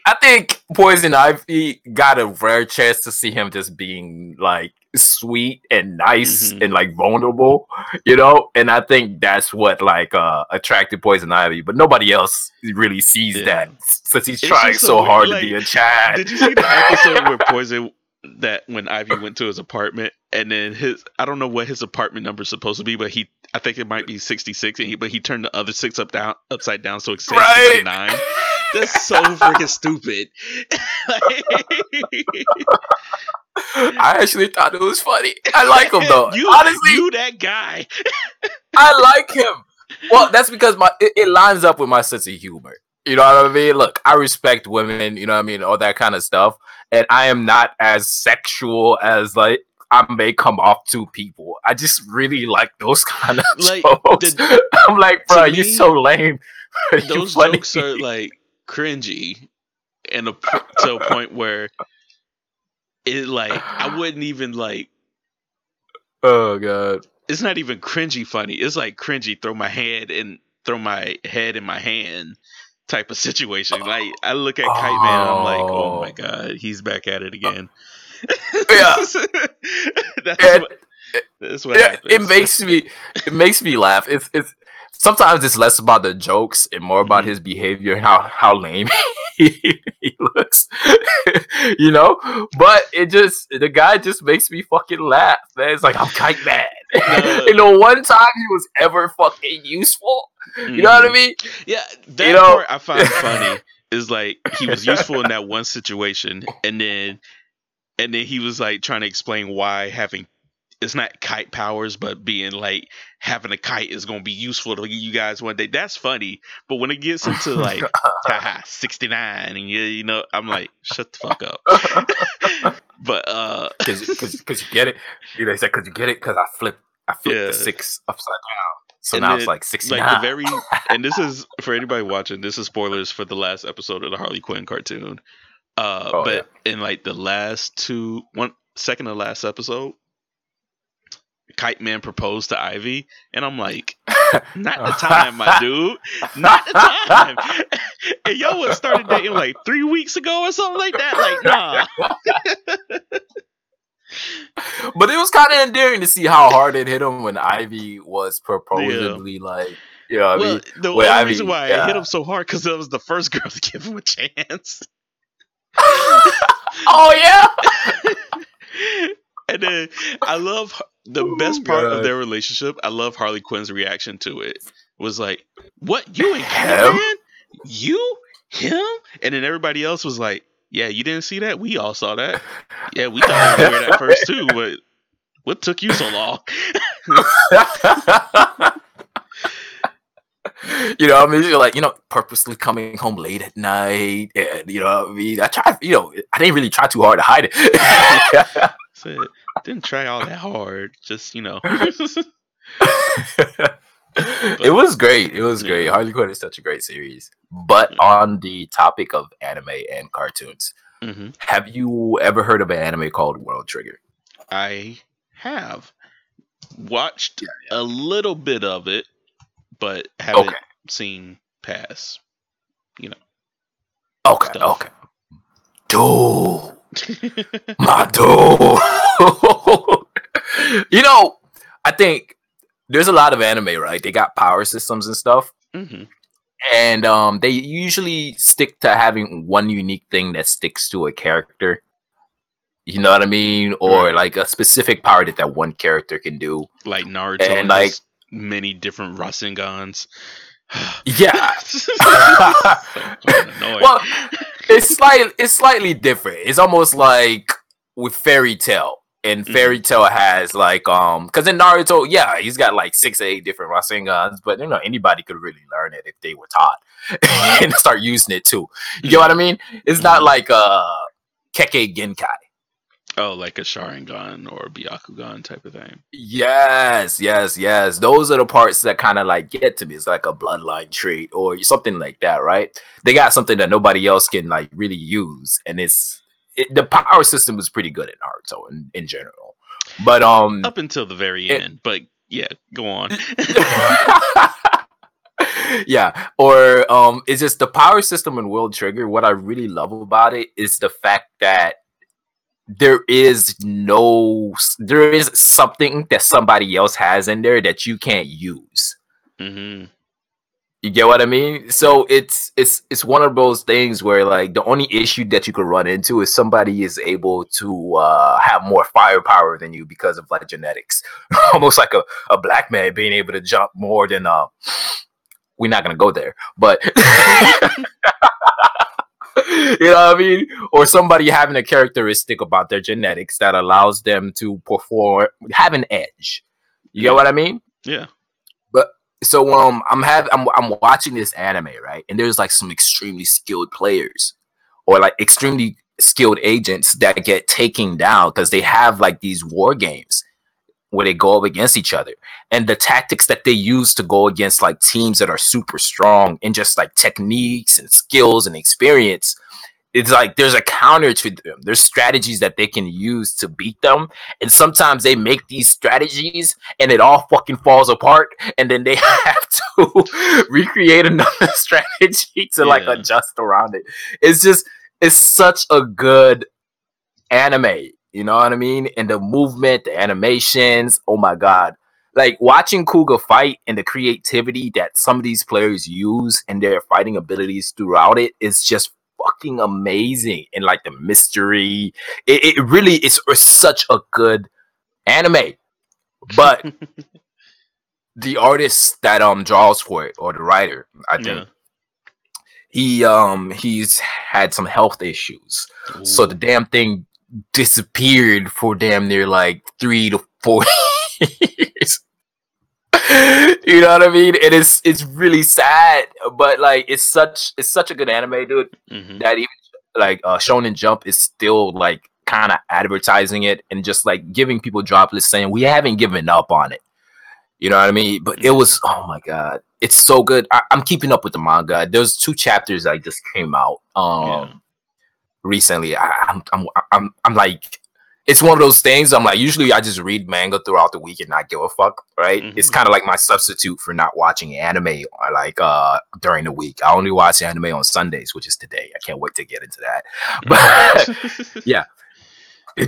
[SPEAKER 3] I think Poison Ivy got a rare chance to see him just being like sweet and nice
[SPEAKER 2] Mhm.
[SPEAKER 3] and like vulnerable, you know. And I think that's what like uh attracted Poison Ivy, but nobody else really sees
[SPEAKER 2] Yeah.
[SPEAKER 3] that since he's
[SPEAKER 2] It's
[SPEAKER 3] trying so
[SPEAKER 2] so
[SPEAKER 3] hard
[SPEAKER 2] weird,
[SPEAKER 3] to be a
[SPEAKER 2] like,
[SPEAKER 3] Chad.
[SPEAKER 2] Did you see the episode where <laughs> Poison that when Ivy went to his apartment and then his I don't know what his apartment number is supposed to be, but he I think it might be sixty six, and he, but he turned the other six up down upside down so it says
[SPEAKER 3] Right.
[SPEAKER 2] sixty nine. <laughs> That's so freaking stupid. <laughs>
[SPEAKER 3] I actually thought it was funny. I like him though. <laughs>
[SPEAKER 2] you,
[SPEAKER 3] Honestly,
[SPEAKER 2] you that guy. <laughs>
[SPEAKER 3] I like him. Well, that's because my it, it lines up with my sense of humor. You know what I mean? Look, I respect women, you know what I mean, all that kind of stuff. And I am not as sexual as like I may come off to people. I just really like those <laughs> kind of
[SPEAKER 2] Like,
[SPEAKER 3] jokes. I'm like, bro, you're
[SPEAKER 2] me,
[SPEAKER 3] so lame.
[SPEAKER 2] Those jokes are like cringy, and to a point where it like I <sighs> wouldn't even like
[SPEAKER 3] Oh god.
[SPEAKER 2] it's not even cringy funny. It's like cringy throw my head and throw my head in my hand type of situation. Like I look at Kite Man, I'm like, oh my
[SPEAKER 3] Oh.
[SPEAKER 2] god, he's back at it again.
[SPEAKER 3] Yeah. <laughs>
[SPEAKER 2] that's
[SPEAKER 3] And-
[SPEAKER 2] what, that's what
[SPEAKER 3] Yeah,
[SPEAKER 2] happens.
[SPEAKER 3] it makes me it makes me laugh. It's it's sometimes it's less about the jokes and more about
[SPEAKER 2] Mhm.
[SPEAKER 3] his behavior and how how lame <laughs> he, he looks. <laughs> you know? But it just the guy just makes me fucking laugh. Man. It's like I'm Kite Man.
[SPEAKER 2] No.
[SPEAKER 3] you know, one time he was ever fucking useful. You know what I
[SPEAKER 2] Mhm.
[SPEAKER 3] mean?
[SPEAKER 2] Yeah, that
[SPEAKER 3] know-
[SPEAKER 2] part I find <laughs> funny is like he was useful in that one situation, and then and then he was like trying to explain why having it's not kite powers, but being like having a kite is going to be useful to you guys one day. That's funny, but when it gets into <laughs> like sixty nine, and you you know, I'm like shut the fuck up. <laughs> but uh,
[SPEAKER 3] Cause, cause, cause you get it. You know, they said, cause you get it, cause I flipped, I flipped
[SPEAKER 2] Yeah.
[SPEAKER 3] the six upside down. So
[SPEAKER 2] And
[SPEAKER 3] now it's
[SPEAKER 2] then,
[SPEAKER 3] like sixty
[SPEAKER 2] like the very and this is for anybody watching this is spoilers for the last episode of the harley quinn cartoon uh
[SPEAKER 3] Oh,
[SPEAKER 2] but in like the last two one second to last episode kite man proposed to ivy and i'm like <laughs> not the time my dude. Not the time. <laughs> And y'all was started dating like three weeks ago or something like that? Like nah. <laughs>
[SPEAKER 3] But it was kind of endearing to see how hard it hit him when Ivy was proposably like, you know, what I
[SPEAKER 2] well
[SPEAKER 3] mean,
[SPEAKER 2] the
[SPEAKER 3] well,
[SPEAKER 2] only
[SPEAKER 3] I
[SPEAKER 2] reason
[SPEAKER 3] mean,
[SPEAKER 2] why i
[SPEAKER 3] yeah.
[SPEAKER 2] hit him so hard because it was the first girl to give him a chance.
[SPEAKER 3] Oh yeah,
[SPEAKER 2] and then I love the
[SPEAKER 3] Oh,
[SPEAKER 2] best part
[SPEAKER 3] God.
[SPEAKER 2] of their relationship. I love Harley Quinn's reaction to it. Was like, "What? You ain't
[SPEAKER 3] Him?
[SPEAKER 2] You him?" And then everybody else was like, "Yeah, you didn't see that? We all saw that. Yeah, we thought you were that first too. But what took you so long?" <laughs>
[SPEAKER 3] you know, I mean, you're like, you know, purposely coming home late at night, and you know, I mean, I tried, you know, I didn't really try too hard to hide it. <laughs>
[SPEAKER 2] Said, "Didn't try all that hard. Just you know." <laughs>
[SPEAKER 3] it was great. It was
[SPEAKER 2] Yeah.
[SPEAKER 3] great. Harley Quinn is such a great series. But on the topic of anime and cartoons,
[SPEAKER 2] hmm
[SPEAKER 3] have you ever heard of an anime called World Trigger?
[SPEAKER 2] I have watched a little bit of it, but haven't
[SPEAKER 3] Okay.
[SPEAKER 2] seen past.
[SPEAKER 3] Okay,
[SPEAKER 2] Stuff.
[SPEAKER 3] okay. Dude, my dude. <laughs> you know, I think there's a lot of anime, right? They got power systems and stuff.
[SPEAKER 2] hmm
[SPEAKER 3] and um, they usually stick to having one unique thing that sticks to a character. You know what I mean, or
[SPEAKER 2] Right.
[SPEAKER 3] like a specific power that that one character can do.
[SPEAKER 2] Like Naruto,
[SPEAKER 3] And, like
[SPEAKER 2] many different Rasengans.
[SPEAKER 3] Yeah. <laughs>
[SPEAKER 2] so <laughs> fucking annoying.
[SPEAKER 3] well, it's slightly it's slightly different. It's almost like with Fairy Tail. And
[SPEAKER 2] Mhm.
[SPEAKER 3] Fairy Tail has like um because in Naruto, yeah, he's got like six or eight different Rasengans, but you know anybody could really learn it if they were taught <laughs> and start using it too. You know what I mean? It's not
[SPEAKER 2] Mhm.
[SPEAKER 3] like uh Kekkei Genkai.
[SPEAKER 2] Oh, like a Sharingan or Byakugan type of thing.
[SPEAKER 3] Yes, yes, yes. Those are the parts that kind of like get to me. It's like a bloodline trait or something like that, right? They got something that nobody else can like really use, and it's it, the power system is pretty good in Naruto in, in general. But um,
[SPEAKER 2] Up until the very
[SPEAKER 3] It-
[SPEAKER 2] end, but yeah, go on. <laughs> <laughs>
[SPEAKER 3] yeah, or um, it's just the power system in World Trigger. What I really love about it is the fact that there is no there is something that somebody else has in there that you can't use.
[SPEAKER 2] hmm
[SPEAKER 3] You get what I mean? So it's it's it's one of those things where like the only issue that you could run into is somebody is able to uh, have more firepower than you because of like genetics, <laughs> almost like a, a black man being able to jump more than uh. We're not gonna go there, but <laughs> <laughs> <laughs> you know what I mean? Or somebody having a characteristic about their genetics that allows them to perform, have an edge. You get what I mean?
[SPEAKER 2] Yeah.
[SPEAKER 3] But so um i'm having I'm, I'm watching this anime right and there's like some extremely skilled players or like extremely skilled agents that get taken down because they have like these war games where they go up against each other. And the tactics that they use to go against like teams that are super strong and just like techniques and skills and experience it's like there's a counter to them. There's strategies that they can use to beat them. And sometimes they make these strategies and it all fucking falls apart. And then they <laughs> have to <laughs> recreate another <laughs> strategy to like adjust around it. It's just it's such a good anime you know what i mean? And the movement the animations oh my god. Like watching Kuga fight and the creativity that some of these players use and their fighting abilities throughout it is just fucking amazing. And like the mystery it, it really is such a good anime. But <laughs> the artist that um draws for it or the writer i think
[SPEAKER 2] Yeah.
[SPEAKER 3] he um he's had some health issues. So the damn thing disappeared for damn near like three to four <laughs> years you know what i mean it is it's really sad but like it's such it's such a good anime dude
[SPEAKER 2] hmm
[SPEAKER 3] that even like uh Shonen Jump is still like kind of advertising it and just like giving people droplets saying we haven't given up on it. You know what I mean? But it was oh my god, it's so good. I, I'm keeping up with the manga. There's two chapters that just came out um. Recently. I, I'm I'm I'm I'm like it's one of those things. I'm like usually I just read manga throughout the week and not give a fuck, right? It's
[SPEAKER 2] Mhm.
[SPEAKER 3] kind of like my substitute for not watching anime like uh during the week. I only watch anime on Sundays, which is today. I can't wait to get into that. <laughs> But yeah,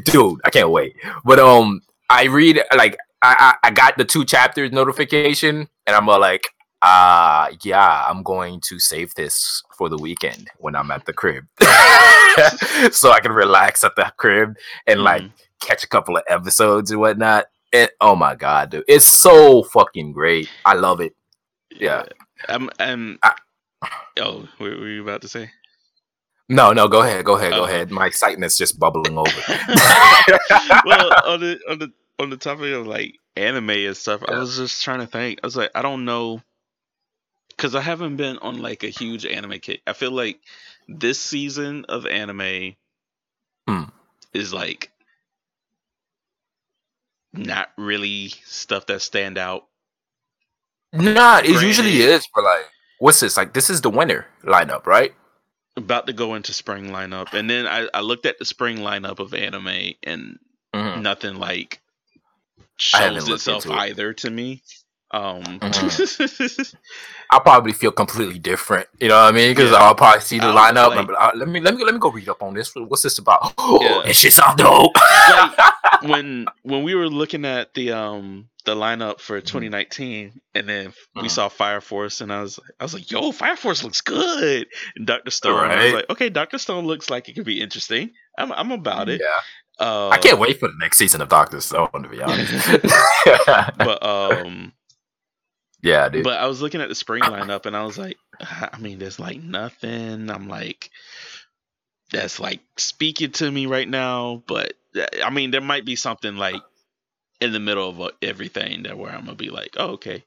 [SPEAKER 3] dude, I can't wait. But um, I read like I I, I got the two chapters notification, and I'm all like, uh yeah, I'm going to save this for the weekend when I'm at the crib, <laughs> <laughs> so I can relax at the crib and like
[SPEAKER 2] Mhm.
[SPEAKER 3] catch a couple of episodes and whatnot. And oh my god, dude, it's so fucking great. I love it. Yeah.
[SPEAKER 2] I'm. I'm.
[SPEAKER 3] I-
[SPEAKER 2] oh, what were you about to say?
[SPEAKER 3] No, no, go ahead, go ahead, go
[SPEAKER 2] Oh.
[SPEAKER 3] ahead. My excitement's just bubbling over. <laughs>
[SPEAKER 2] well, on the on the on the topic of like anime and stuff, I was just trying to think. I was like, I don't know, because I haven't been on like a huge anime kick. I feel like this season of anime
[SPEAKER 3] Hmm.
[SPEAKER 2] is like not really stuff that stand out.
[SPEAKER 3] Nah, it usually is but like what's this? Like this is the winter lineup, right?
[SPEAKER 2] About to go into spring lineup, and then I, I looked at the spring lineup of anime, and
[SPEAKER 3] Mhm.
[SPEAKER 2] nothing like shows itself
[SPEAKER 3] it.
[SPEAKER 2] either to me. Um,
[SPEAKER 3] Mhm. <laughs> I'll probably feel completely different. You know what I mean? Because
[SPEAKER 2] Yeah.
[SPEAKER 3] I'll probably see the
[SPEAKER 2] I
[SPEAKER 3] lineup. and
[SPEAKER 2] like-
[SPEAKER 3] "Uh, let me let me let me go read up on this. What's this about? <laughs>
[SPEAKER 2] Yeah.
[SPEAKER 3] it shit sound dope.
[SPEAKER 2] like <laughs> when when we were looking at the um the lineup for 2019 and then we
[SPEAKER 3] Mhm.
[SPEAKER 2] saw Fire Force and I was I was like yo Fire Force looks good and Doctor Stone I was like okay Doctor Stone looks like it could be interesting I'm I'm about it
[SPEAKER 3] Yeah,
[SPEAKER 2] uh,
[SPEAKER 3] I can't wait for the next season of Doctor Stone. To be honest,
[SPEAKER 2] but um
[SPEAKER 3] yeah, dude.
[SPEAKER 2] but I was looking at the spring lineup and I was like I mean there's like nothing I'm like that's like speaking to me right now but uh, I mean there might be something like in the middle of uh, everything that where I'm gonna be like oh okay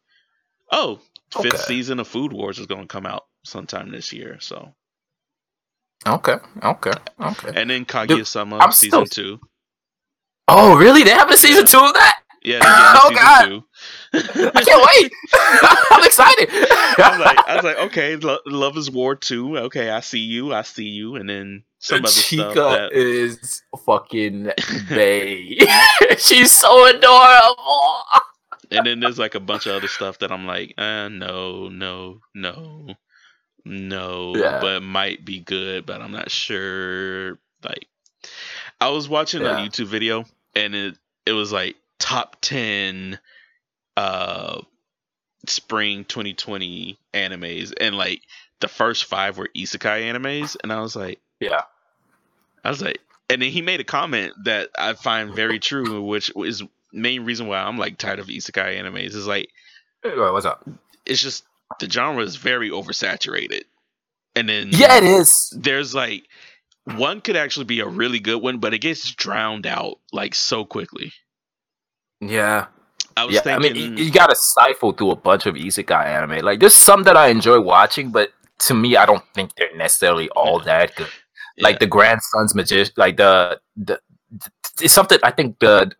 [SPEAKER 2] oh fifth
[SPEAKER 3] Okay.
[SPEAKER 2] season of Food Wars is gonna come out sometime this year so
[SPEAKER 3] okay, okay, okay.
[SPEAKER 2] and then Kaguya-sama season
[SPEAKER 3] still-
[SPEAKER 2] two
[SPEAKER 3] Oh, really? They have a season
[SPEAKER 2] Yeah.
[SPEAKER 3] two of that?
[SPEAKER 2] Yeah they're getting a
[SPEAKER 3] Oh, God.
[SPEAKER 2] two <laughs>
[SPEAKER 3] I can't wait. <laughs> I'm excited.
[SPEAKER 2] I was like, I <laughs> was like, okay, Lo- Love is War two. Okay, I see you, I see you, and then some other
[SPEAKER 3] stuff.
[SPEAKER 2] Chika stuff. That,
[SPEAKER 3] is fucking bae. She's so adorable.
[SPEAKER 2] and then there's like a bunch of other stuff that I'm like, uh, no, no, no, no,
[SPEAKER 3] Yeah.
[SPEAKER 2] but might be good, but I'm not sure. Like, I was watching
[SPEAKER 3] Yeah.
[SPEAKER 2] a YouTube video and it it was like top ten uh spring 2020 animes and like the first five were isekai animes and I was like
[SPEAKER 3] Yeah.
[SPEAKER 2] I was like and then he made a comment that I find very true which is main reason why I'm like tired of isekai animes is like
[SPEAKER 3] Hey, What's up?
[SPEAKER 2] it's just the genre is very oversaturated and then
[SPEAKER 3] Yeah, it is.
[SPEAKER 2] there's like one could actually be a really good one, but it gets drowned out like so quickly.
[SPEAKER 3] Yeah.
[SPEAKER 2] I was
[SPEAKER 3] Yeah,
[SPEAKER 2] thinking,
[SPEAKER 3] I mean, you, you gotta siphon through a bunch of isekai anime. Like, there's some that I enjoy watching, but to me, I don't think they're necessarily all that good. Like
[SPEAKER 2] yeah,
[SPEAKER 3] the grandson's magician, like the the, the it's something. I think the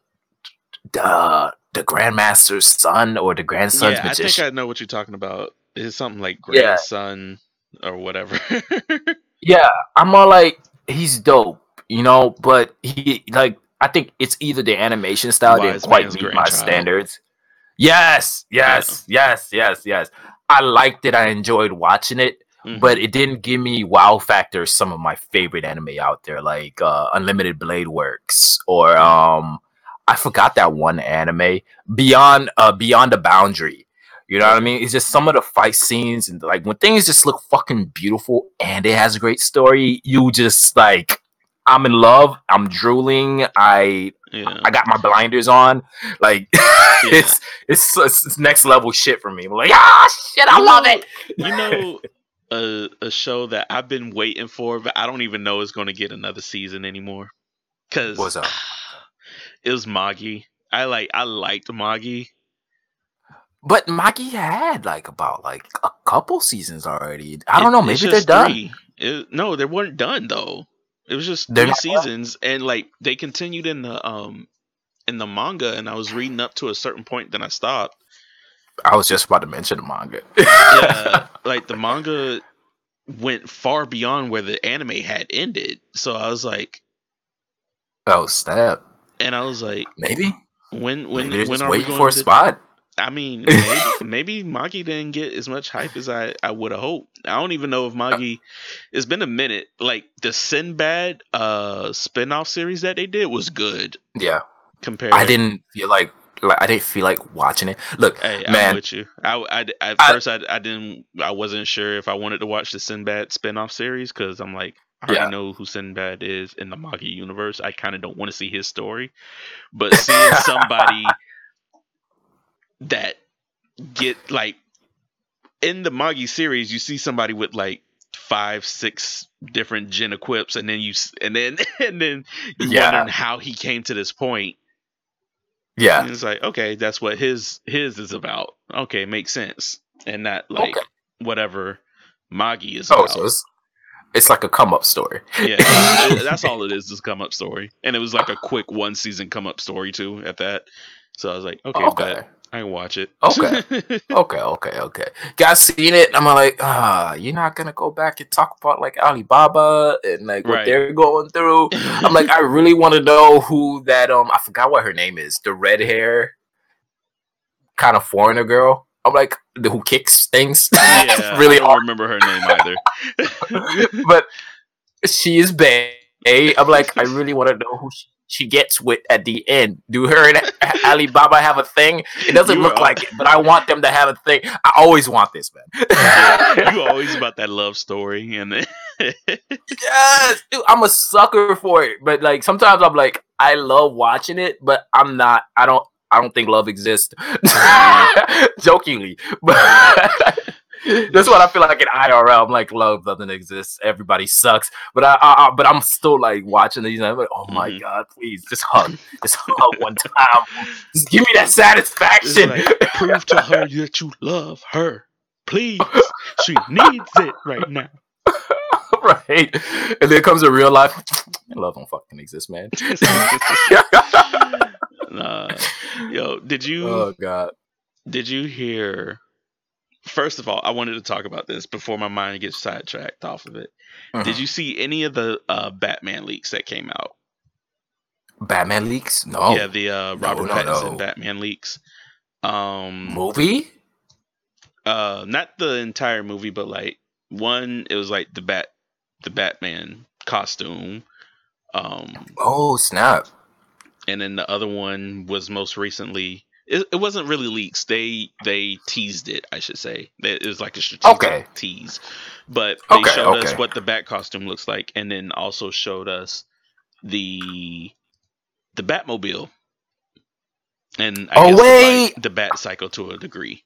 [SPEAKER 3] the the grandmaster's son or the grandson's
[SPEAKER 2] yeah, I think. I know what you're talking about. It's something like
[SPEAKER 3] Yeah.
[SPEAKER 2] grandson or whatever. <laughs>
[SPEAKER 3] Yeah, I'm all like, he's dope, you know, but he like I think it's either the animation style
[SPEAKER 2] Wise
[SPEAKER 3] didn't quite meet my standards. Yes, yes, yes, yes, yes. I liked it. I enjoyed watching it,
[SPEAKER 2] Mhm.
[SPEAKER 3] but it didn't give me wow factor. Some of my favorite anime out there, like uh, Unlimited Blade Works, or um, I forgot that one anime, Beyond uh, Beyond the Boundary. You know what I mean? It's just some of the fight scenes and like when things just look fucking beautiful and it has a great story, you just like I'm in love, I'm drooling, I
[SPEAKER 2] yeah.
[SPEAKER 3] I got my blinders on. Like <laughs> it's, it's it's next level shit for me. I'm like, ah shit, I
[SPEAKER 2] You
[SPEAKER 3] love
[SPEAKER 2] know-
[SPEAKER 3] it.
[SPEAKER 2] you know, <laughs> a a show that I've been waiting for, but I don't even know is going to get another season anymore. Cause
[SPEAKER 3] What's up? <sighs>
[SPEAKER 2] it was Magi. I like I liked Magi.
[SPEAKER 3] But Magi had like about like a couple seasons already. I don't
[SPEAKER 2] It-
[SPEAKER 3] know, maybe they're done.
[SPEAKER 2] It- no, they weren't done though. It was just three seasons, and like they continued in the um in the manga, and I was reading up to a certain point, then I stopped.
[SPEAKER 3] I was just about to mention the manga.
[SPEAKER 2] Yeah, <laughs> like the manga went far beyond where the anime had ended. So I was like,
[SPEAKER 3] oh, snap.
[SPEAKER 2] and I was like,
[SPEAKER 3] Maybe.
[SPEAKER 2] when when
[SPEAKER 3] Maybe
[SPEAKER 2] when are we
[SPEAKER 3] waiting
[SPEAKER 2] going
[SPEAKER 3] for a
[SPEAKER 2] to?
[SPEAKER 3] spot.
[SPEAKER 2] I mean, <laughs> maybe, maybe didn't get as much hype as I, I would have hoped. I don't even know if Magi. It's been a minute. Like the Sinbad uh spin-off series that they did was good
[SPEAKER 3] Yeah.
[SPEAKER 2] compared.
[SPEAKER 3] I didn't feel like like I didn't feel like watching it. Look,
[SPEAKER 2] Hey, I'm with you. I, I, at
[SPEAKER 3] I-
[SPEAKER 2] first I, I didn't. I wasn't sure if I wanted to watch the Sinbad spin-off series because I'm like, I already
[SPEAKER 3] Yeah.
[SPEAKER 2] know who Sinbad is in the Magi universe. I kind of don't want to see his story, but seeing <laughs> somebody that get like in the Magi series, you see somebody with like five, six different Djinn Equips, and then you and then <laughs> and then you
[SPEAKER 3] Yeah.
[SPEAKER 2] wondering how he came to this point.
[SPEAKER 3] Yeah.
[SPEAKER 2] And it's like, okay, that's what his his is about. Okay, makes sense. And not like
[SPEAKER 3] Okay.
[SPEAKER 2] whatever Magi is
[SPEAKER 3] Oh,
[SPEAKER 2] about.
[SPEAKER 3] so it's it's like a come up story.
[SPEAKER 2] yeah, <laughs> uh, it- that's all it is, is come up story. And it was like a quick one season come up story too at that. So I was like, okay,
[SPEAKER 3] Okay.
[SPEAKER 2] bet. I can watch it.
[SPEAKER 3] Okay. <laughs> Okay, okay, okay. Guys seen it. I'm like, ah, you're not gonna go back and talk about like Alibaba and like what
[SPEAKER 2] Right.
[SPEAKER 3] they're going through. <laughs> I'm like, I really want to know who that um I forgot what her name is. The red hair kind of foreigner girl. I'm like, the who kicks things. <laughs>
[SPEAKER 2] yeah,
[SPEAKER 3] really
[SPEAKER 2] I don't
[SPEAKER 3] hard.
[SPEAKER 2] remember her name either.
[SPEAKER 3] but she is bae. I'm like, I really want to know who she, she gets with at the end. Do her and <laughs> Alibaba have a thing? It doesn't
[SPEAKER 2] You
[SPEAKER 3] look
[SPEAKER 2] are-
[SPEAKER 3] like it, but I want them to have a thing. I always want this, man. <laughs>
[SPEAKER 2] you <laughs> always about that love story and then
[SPEAKER 3] yes, dude, I'm a sucker for it. But like sometimes I'm like, I love watching it, but I'm not. I don't. I don't think love exists. Jokingly, but <laughs> that's what I feel like in IRL. I'm like, love doesn't exist. Everybody sucks. But I, I, I but I'm still like watching these. And I'm like, oh my
[SPEAKER 2] Mhm.
[SPEAKER 3] god, please just hug, <laughs> just hug one time. Just give me that satisfaction.
[SPEAKER 2] like, prove to her that you love her. Please. She needs it right now. <laughs>
[SPEAKER 3] right? And then comes a real life. Love don't fucking exist, man.
[SPEAKER 2] Nah. Yo, did you
[SPEAKER 3] oh god.
[SPEAKER 2] did you hear First of all, I wanted to talk about this before my mind gets sidetracked off of it.
[SPEAKER 3] Uh-huh.
[SPEAKER 2] Did you see any of the uh, Batman leaks that came out?
[SPEAKER 3] Batman leaks? No.
[SPEAKER 2] Yeah, the uh, Robert
[SPEAKER 3] no,
[SPEAKER 2] Pattinson
[SPEAKER 3] no.
[SPEAKER 2] Batman leaks. Um,
[SPEAKER 3] Movie?
[SPEAKER 2] uh, not the entire movie, but like one, it was like the bat, the Batman costume. Um,
[SPEAKER 3] Oh snap!
[SPEAKER 2] and then the other one was most recently. It, it wasn't really leaks. They they teased it, I should say. It was like a strategic
[SPEAKER 3] Okay.
[SPEAKER 2] tease, but they
[SPEAKER 3] Okay,
[SPEAKER 2] showed us what the bat costume looks like, and then also showed us the the Batmobile, and I
[SPEAKER 3] Oh,
[SPEAKER 2] guess the,
[SPEAKER 3] wait!
[SPEAKER 2] like, the Bat Cycle to a degree.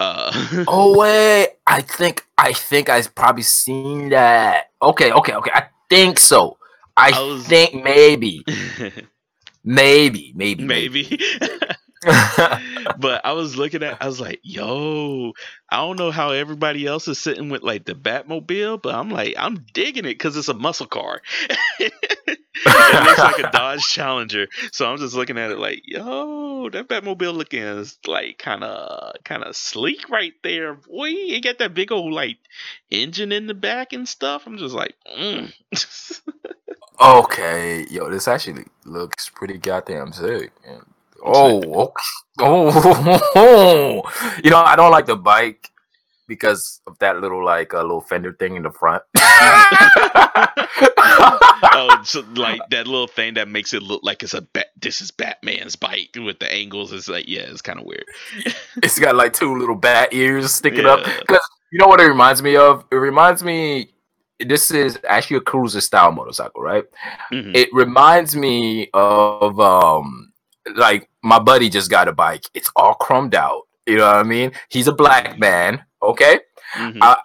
[SPEAKER 2] Uh, <laughs>
[SPEAKER 3] Oh wait, I think I think I've probably seen that. Okay, okay, okay. I think so. I,
[SPEAKER 2] I was-
[SPEAKER 3] think maybe, <laughs> maybe, maybe,
[SPEAKER 2] maybe. <laughs> <laughs> but I was looking at, I was like, yo, I don't know how everybody else is sitting with like the Batmobile, but I'm like, I'm digging it because it's a muscle car. <laughs> it looks like a Dodge Challenger, so I'm just looking at it like, yo, that Batmobile looking is like kind of, kind of sleek right there, boy. It got that big old like engine in the back and stuff. I'm just like, mm. <laughs>
[SPEAKER 3] okay, yo, this actually looks pretty goddamn sick. man. Oh, okay. <laughs> oh, <laughs> you know, I don't like the bike because of that little like a little fender thing in the front. <laughs>
[SPEAKER 2] oh, so like that little thing that makes it look like it's a bat. This is Batman's bike with the angles. It's like, yeah, it's kind of weird.
[SPEAKER 3] it's got like two little bat ears sticking up. Because you know what it reminds me of? It reminds me. This is actually a cruiser style motorcycle, right?
[SPEAKER 2] Mhm.
[SPEAKER 3] It reminds me of um, like my buddy just got a bike. It's all chromed out. You know what I mean? He's a black man. Okay,
[SPEAKER 2] Mhm.
[SPEAKER 3] I,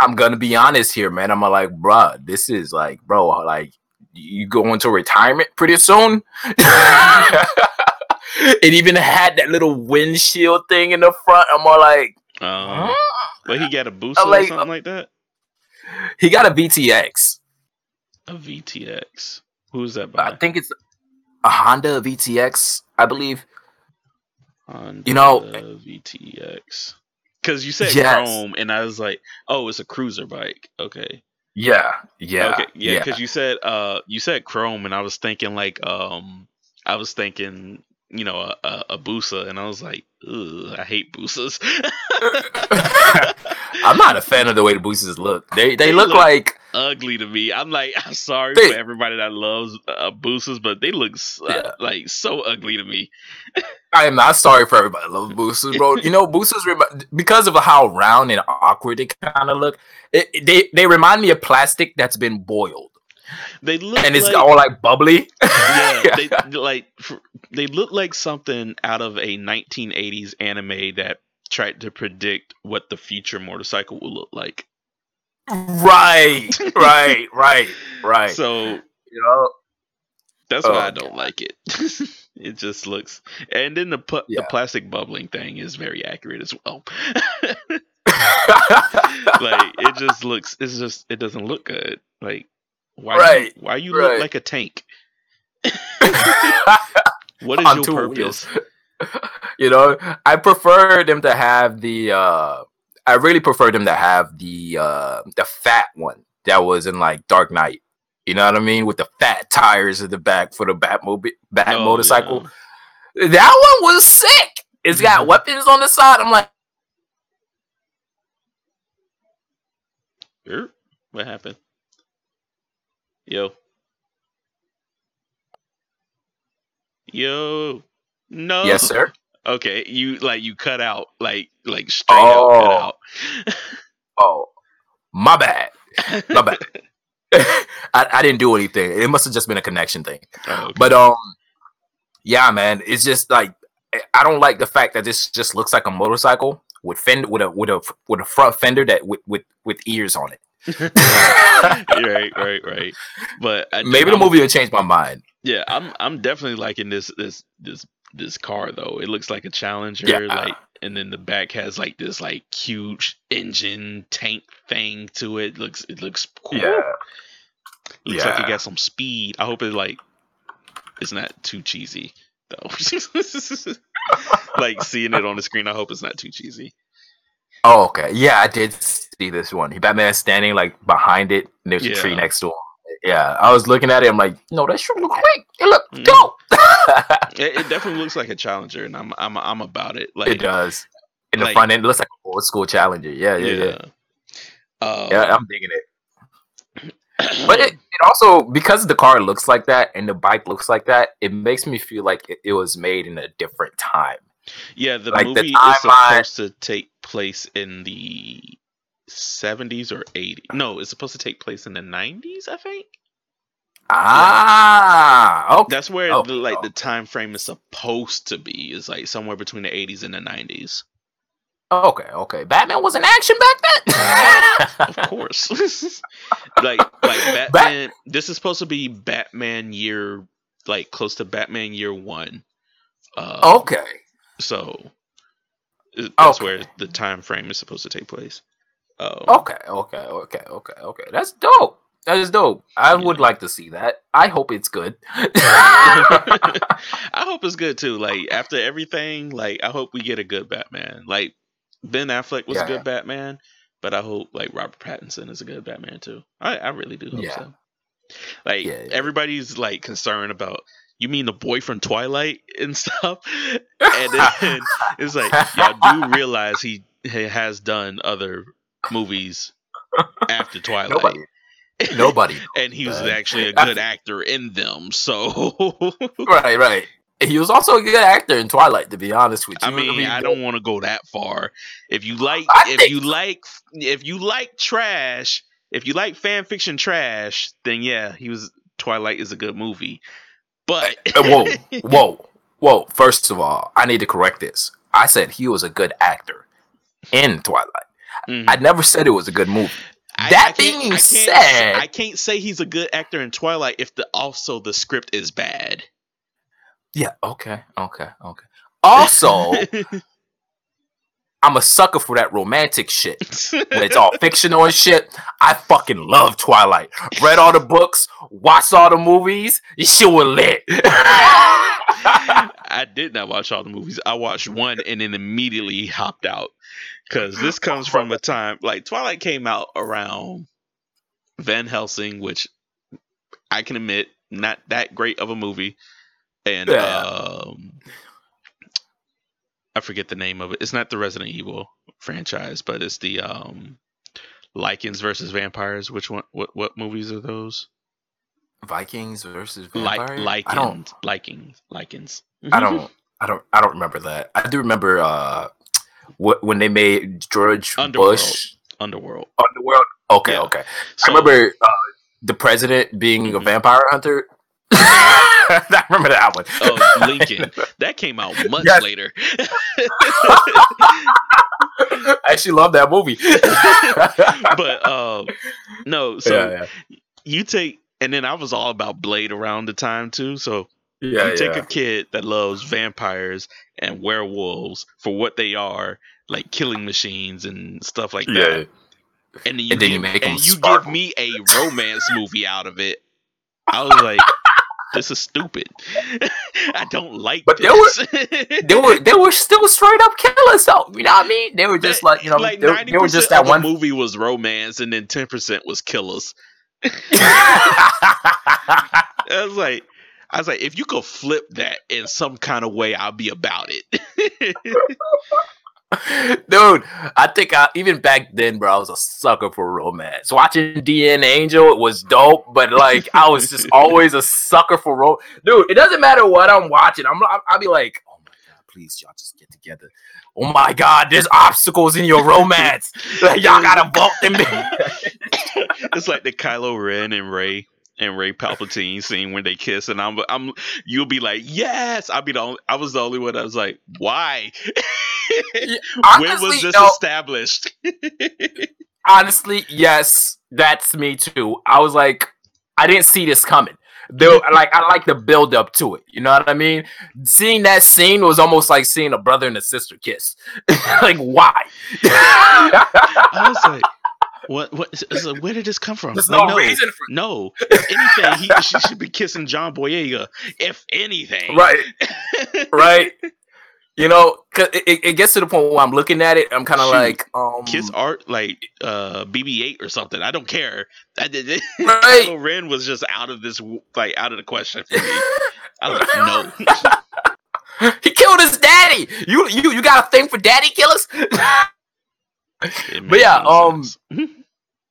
[SPEAKER 3] I'm gonna be honest here, man. I'm like, bruh, this is like, bro, like you go into retirement pretty soon. <laughs> it even had that little windshield thing in the front. I'm all like,
[SPEAKER 2] Um, but he got a Busa
[SPEAKER 3] like-
[SPEAKER 2] or something like that.
[SPEAKER 3] he got a VTX.
[SPEAKER 2] A VTX. Who's that
[SPEAKER 3] I think it's a Honda VTX, I believe.
[SPEAKER 2] Honda
[SPEAKER 3] you know-
[SPEAKER 2] VTX. Because you said
[SPEAKER 3] Yes.
[SPEAKER 2] Chrome, and I was like, oh, it's a cruiser bike. Okay.
[SPEAKER 3] Yeah, yeah,
[SPEAKER 2] okay. Yeah. Because you said uh you said Chrome, and I was thinking like um I was thinking you know a a, a Busa, and I was like, I hate Busas. <laughs>
[SPEAKER 3] I'm not a fan of the way the Busas look. They they
[SPEAKER 2] They
[SPEAKER 3] look
[SPEAKER 2] look-
[SPEAKER 3] like
[SPEAKER 2] ugly to me. I'm like, I'm sorry
[SPEAKER 3] They-
[SPEAKER 2] for everybody that loves uh, Busas, but they look uh,
[SPEAKER 3] Yeah.
[SPEAKER 2] like so ugly to me.
[SPEAKER 3] I am not sorry for everybody that loves Busas, bro. You know, Busas remi- because of how round and awkward they kind of look. It- they they remind me of plastic that's been boiled,
[SPEAKER 2] They look
[SPEAKER 3] and it's
[SPEAKER 2] like,
[SPEAKER 3] all like bubbly.
[SPEAKER 2] yeah, <laughs> they like they look like something out of a 1980s anime that tried to predict what the future motorcycle will look like.
[SPEAKER 3] right, <laughs> right, right, right.
[SPEAKER 2] So
[SPEAKER 3] you know,
[SPEAKER 2] that's oh, why
[SPEAKER 3] Oh,
[SPEAKER 2] I don't like it. <laughs> it just looks, and then the pu-
[SPEAKER 3] Yeah.
[SPEAKER 2] the plastic bubbling thing is very accurate as well. like it just looks it's just it doesn't look good like why
[SPEAKER 3] Right,
[SPEAKER 2] you, why you
[SPEAKER 3] right.
[SPEAKER 2] look like a tank <laughs> what is
[SPEAKER 3] On
[SPEAKER 2] your purpose
[SPEAKER 3] wheels. <laughs> you know, I prefer them to have the. uh I really prefer them to have the uh the fat one that was in like Dark Knight. You know what I mean, with the fat tires at the back for the Batmobile, Bat
[SPEAKER 2] Oh,
[SPEAKER 3] motorcycle. That one was sick. It's got
[SPEAKER 2] Mhm.
[SPEAKER 3] weapons on the side. I'm like.
[SPEAKER 2] Er, what happened yo yo no
[SPEAKER 3] yes, sir.
[SPEAKER 2] okay you like you cut out like like straight
[SPEAKER 3] Oh.
[SPEAKER 2] cut out <laughs>
[SPEAKER 3] Oh, my bad. My bad. <laughs> <laughs> I, I didn't do anything. It must have just been a connection thing.
[SPEAKER 2] Oh, okay.
[SPEAKER 3] But um, yeah, man, it's just like I- I don't like the fact that this just looks like a motorcycle with fend with a with a with a front fender that with with with ears on it. <laughs>
[SPEAKER 2] right right right but I,
[SPEAKER 3] Maybe the
[SPEAKER 2] I'm-
[SPEAKER 3] movie will change my mind.
[SPEAKER 2] Yeah, I'm I'm definitely liking this this this this car though. It looks like a Challenger,
[SPEAKER 3] Yeah.
[SPEAKER 2] like, and then the back has like this like huge engine tank thing to it. Looks it looks cool. Looks like it got some speed. I hope it like it's not too cheesy though. <laughs> like seeing it on the screen, I hope it's not too cheesy.
[SPEAKER 3] Oh, okay. Yeah, I did see this one. He Batman standing like behind it, and there's a tree next to him. Yeah, I was looking at it. I'm like, no, that should look great. It look
[SPEAKER 2] Mm.
[SPEAKER 3] dope. <laughs>
[SPEAKER 2] It, it definitely looks like a Challenger, and I'm I'm I'm about it. Like
[SPEAKER 3] it does. In the front end, it looks like an old school Challenger. Yeah, yeah, yeah.
[SPEAKER 2] Uh,
[SPEAKER 3] Yeah, I'm digging it. <clears throat> But it, it also because the car looks like that and the bike looks like that, it makes me feel like it, it was made in a different time.
[SPEAKER 2] yeah, the
[SPEAKER 3] like, the
[SPEAKER 2] movie is supposed to take place in the 70s or 80s. No, it's supposed to take place in the 90s, I think.
[SPEAKER 3] Ah, okay.
[SPEAKER 2] That's where
[SPEAKER 3] Oh,
[SPEAKER 2] the, like
[SPEAKER 3] oh.
[SPEAKER 2] the time frame is supposed to be is like somewhere between the 80s and the 90s.
[SPEAKER 3] Okay, okay. Batman was in action back then. <laughs>
[SPEAKER 2] Of <laughs> course. <laughs> like like Batman this is supposed to be Batman year like close to Batman year 1. Uh,
[SPEAKER 3] okay.
[SPEAKER 2] So that's
[SPEAKER 3] Okay.
[SPEAKER 2] where the time frame is supposed to take place. Um,
[SPEAKER 3] Okay, okay, okay, okay, okay. That's dope. That is dope. I would like to see that. I hope it's good. <laughs>
[SPEAKER 2] I hope it's good too. Like after everything, like I hope we get a good Batman. Like Ben Affleck was
[SPEAKER 3] Yeah.
[SPEAKER 2] a good Batman, but I hope like Robert Pattinson is a good Batman too. I, I really do hope
[SPEAKER 3] Yeah.
[SPEAKER 2] so. Like
[SPEAKER 3] Yeah, yeah.
[SPEAKER 2] everybody's like concerned about you mean the boy from Twilight <laughs> and stuff, <laughs> and then it's like y'all do realize he, he has done other movies <laughs> after Twilight,
[SPEAKER 3] nobody, nobody. <laughs>
[SPEAKER 2] and he was
[SPEAKER 3] Uh,
[SPEAKER 2] actually a good actor in them. So <laughs>
[SPEAKER 3] right, right. He was also a good actor in Twilight, to be honest with you.
[SPEAKER 2] I mean, I don't want to go that far. If you like,
[SPEAKER 3] I
[SPEAKER 2] if
[SPEAKER 3] think-
[SPEAKER 2] you like, if you like trash, if you like fan fiction trash, then yeah, he was Twilight is a good movie. But
[SPEAKER 3] whoa, whoa, whoa. First of all, I need to correct this. I said he was a good actor in Twilight.
[SPEAKER 2] Mhm.
[SPEAKER 3] I never said it was a good movie.
[SPEAKER 2] I-
[SPEAKER 3] that
[SPEAKER 2] I
[SPEAKER 3] being
[SPEAKER 2] I
[SPEAKER 3] said-
[SPEAKER 2] I can't say he's a good actor in Twilight if the also the script is bad.
[SPEAKER 3] Yeah. Okay. Okay. Okay. Also, <laughs> I'm a sucker for that romantic shit. When it's all fictional and shit, I fucking love Twilight. Read all the books, watched all the movies. This shit was lit.
[SPEAKER 2] I did not watch all the movies. I watched one and then immediately hopped out because this comes from a time like Twilight came out around Van Helsing, which I can admit not that great of a movie, and
[SPEAKER 3] Yeah.
[SPEAKER 2] um, I forget the name of it. It's not the Resident Evil franchise, but it's the um, Lycans versus Vampires. Which one? What what movies are those?
[SPEAKER 3] Vikings versus
[SPEAKER 2] Like
[SPEAKER 3] vampires. I don't.
[SPEAKER 2] Lycans, Lycans, Lycans.
[SPEAKER 3] I don't. I don't. I don't remember that. I do remember uh, what when they made George
[SPEAKER 2] Underworld.
[SPEAKER 3] Bush
[SPEAKER 2] Underworld.
[SPEAKER 3] Underworld. Okay.
[SPEAKER 2] Yeah.
[SPEAKER 3] Okay.
[SPEAKER 2] So,
[SPEAKER 3] I remember uh, the president being a
[SPEAKER 2] Mhm.
[SPEAKER 3] vampire hunter. <laughs> I remember that one.
[SPEAKER 2] Oh, <laughs> Lincoln. That came out months
[SPEAKER 3] Yes.
[SPEAKER 2] later. <laughs>
[SPEAKER 3] I actually love that movie.
[SPEAKER 2] but um no, so
[SPEAKER 3] yeah,
[SPEAKER 2] you take and then I was all about Blade around the time too. So
[SPEAKER 3] yeah,
[SPEAKER 2] you take
[SPEAKER 3] yeah.
[SPEAKER 2] a kid that loves vampires and werewolves for what they are, like killing machines and stuff like
[SPEAKER 3] yeah.
[SPEAKER 2] that. And then you,
[SPEAKER 3] And then
[SPEAKER 2] give,
[SPEAKER 3] you make 'em
[SPEAKER 2] and you
[SPEAKER 3] sparkle.
[SPEAKER 2] give me a romance movie out of it. I was like, <laughs> this is stupid. <laughs> I don't like
[SPEAKER 3] But there
[SPEAKER 2] this.
[SPEAKER 3] They were they were still straight up killers though. You know what I mean? They were just like you know
[SPEAKER 2] like
[SPEAKER 3] they, were-
[SPEAKER 2] ninety
[SPEAKER 3] they were just that one.
[SPEAKER 2] movie was romance, and then ten percent was killers. <laughs> I was like, I was like, if you could flip that in some kind of way, I'll be about it. <laughs>
[SPEAKER 3] Dude, I think I, even back then, bro, I was a sucker for romance. Watching DNA Angel it was dope, but like I was just <laughs> always a sucker for romance. Dude, it doesn't matter what I'm watching. I'm, I'll be like, oh my god, please, y'all just get together. Oh my god, there's obstacles in your romance. Like, <laughs> y'all gotta vote them.
[SPEAKER 2] it's like the Kylo Ren and Rey and Rey Palpatine scene when they kiss, and I'm, I'm, you'll be like, yes. I'll be the only, I was the only one that was like, why? <laughs> when was this
[SPEAKER 3] no.
[SPEAKER 2] established? <laughs>
[SPEAKER 3] honestly, yes, that's me too. I was like, I didn't see this coming. Though, mm-hmm. like, I like the build up to it. You know what I mean? Seeing that scene was almost like seeing a brother and a sister kiss. <laughs> like, why?
[SPEAKER 2] I was like, what? What? So where did this come from?
[SPEAKER 3] There's
[SPEAKER 2] Like,
[SPEAKER 3] no, reason for
[SPEAKER 2] No, if anything, he she should be kissing John Boyega. If anything,
[SPEAKER 3] right, <laughs> right. You know, 'cause it, it, gets to the point where I'm looking at it. I'm kind of like, um,
[SPEAKER 2] Kiss art like uh BB-8 or something. I don't care. I did it. <laughs>
[SPEAKER 3] Right.
[SPEAKER 2] Kylo Ren was just out of this, like out of the question for me. I was like, no. <laughs>
[SPEAKER 3] he killed his daddy. You, you, you got a thing for daddy killers? But yeah,
[SPEAKER 2] no
[SPEAKER 3] um,
[SPEAKER 2] sense.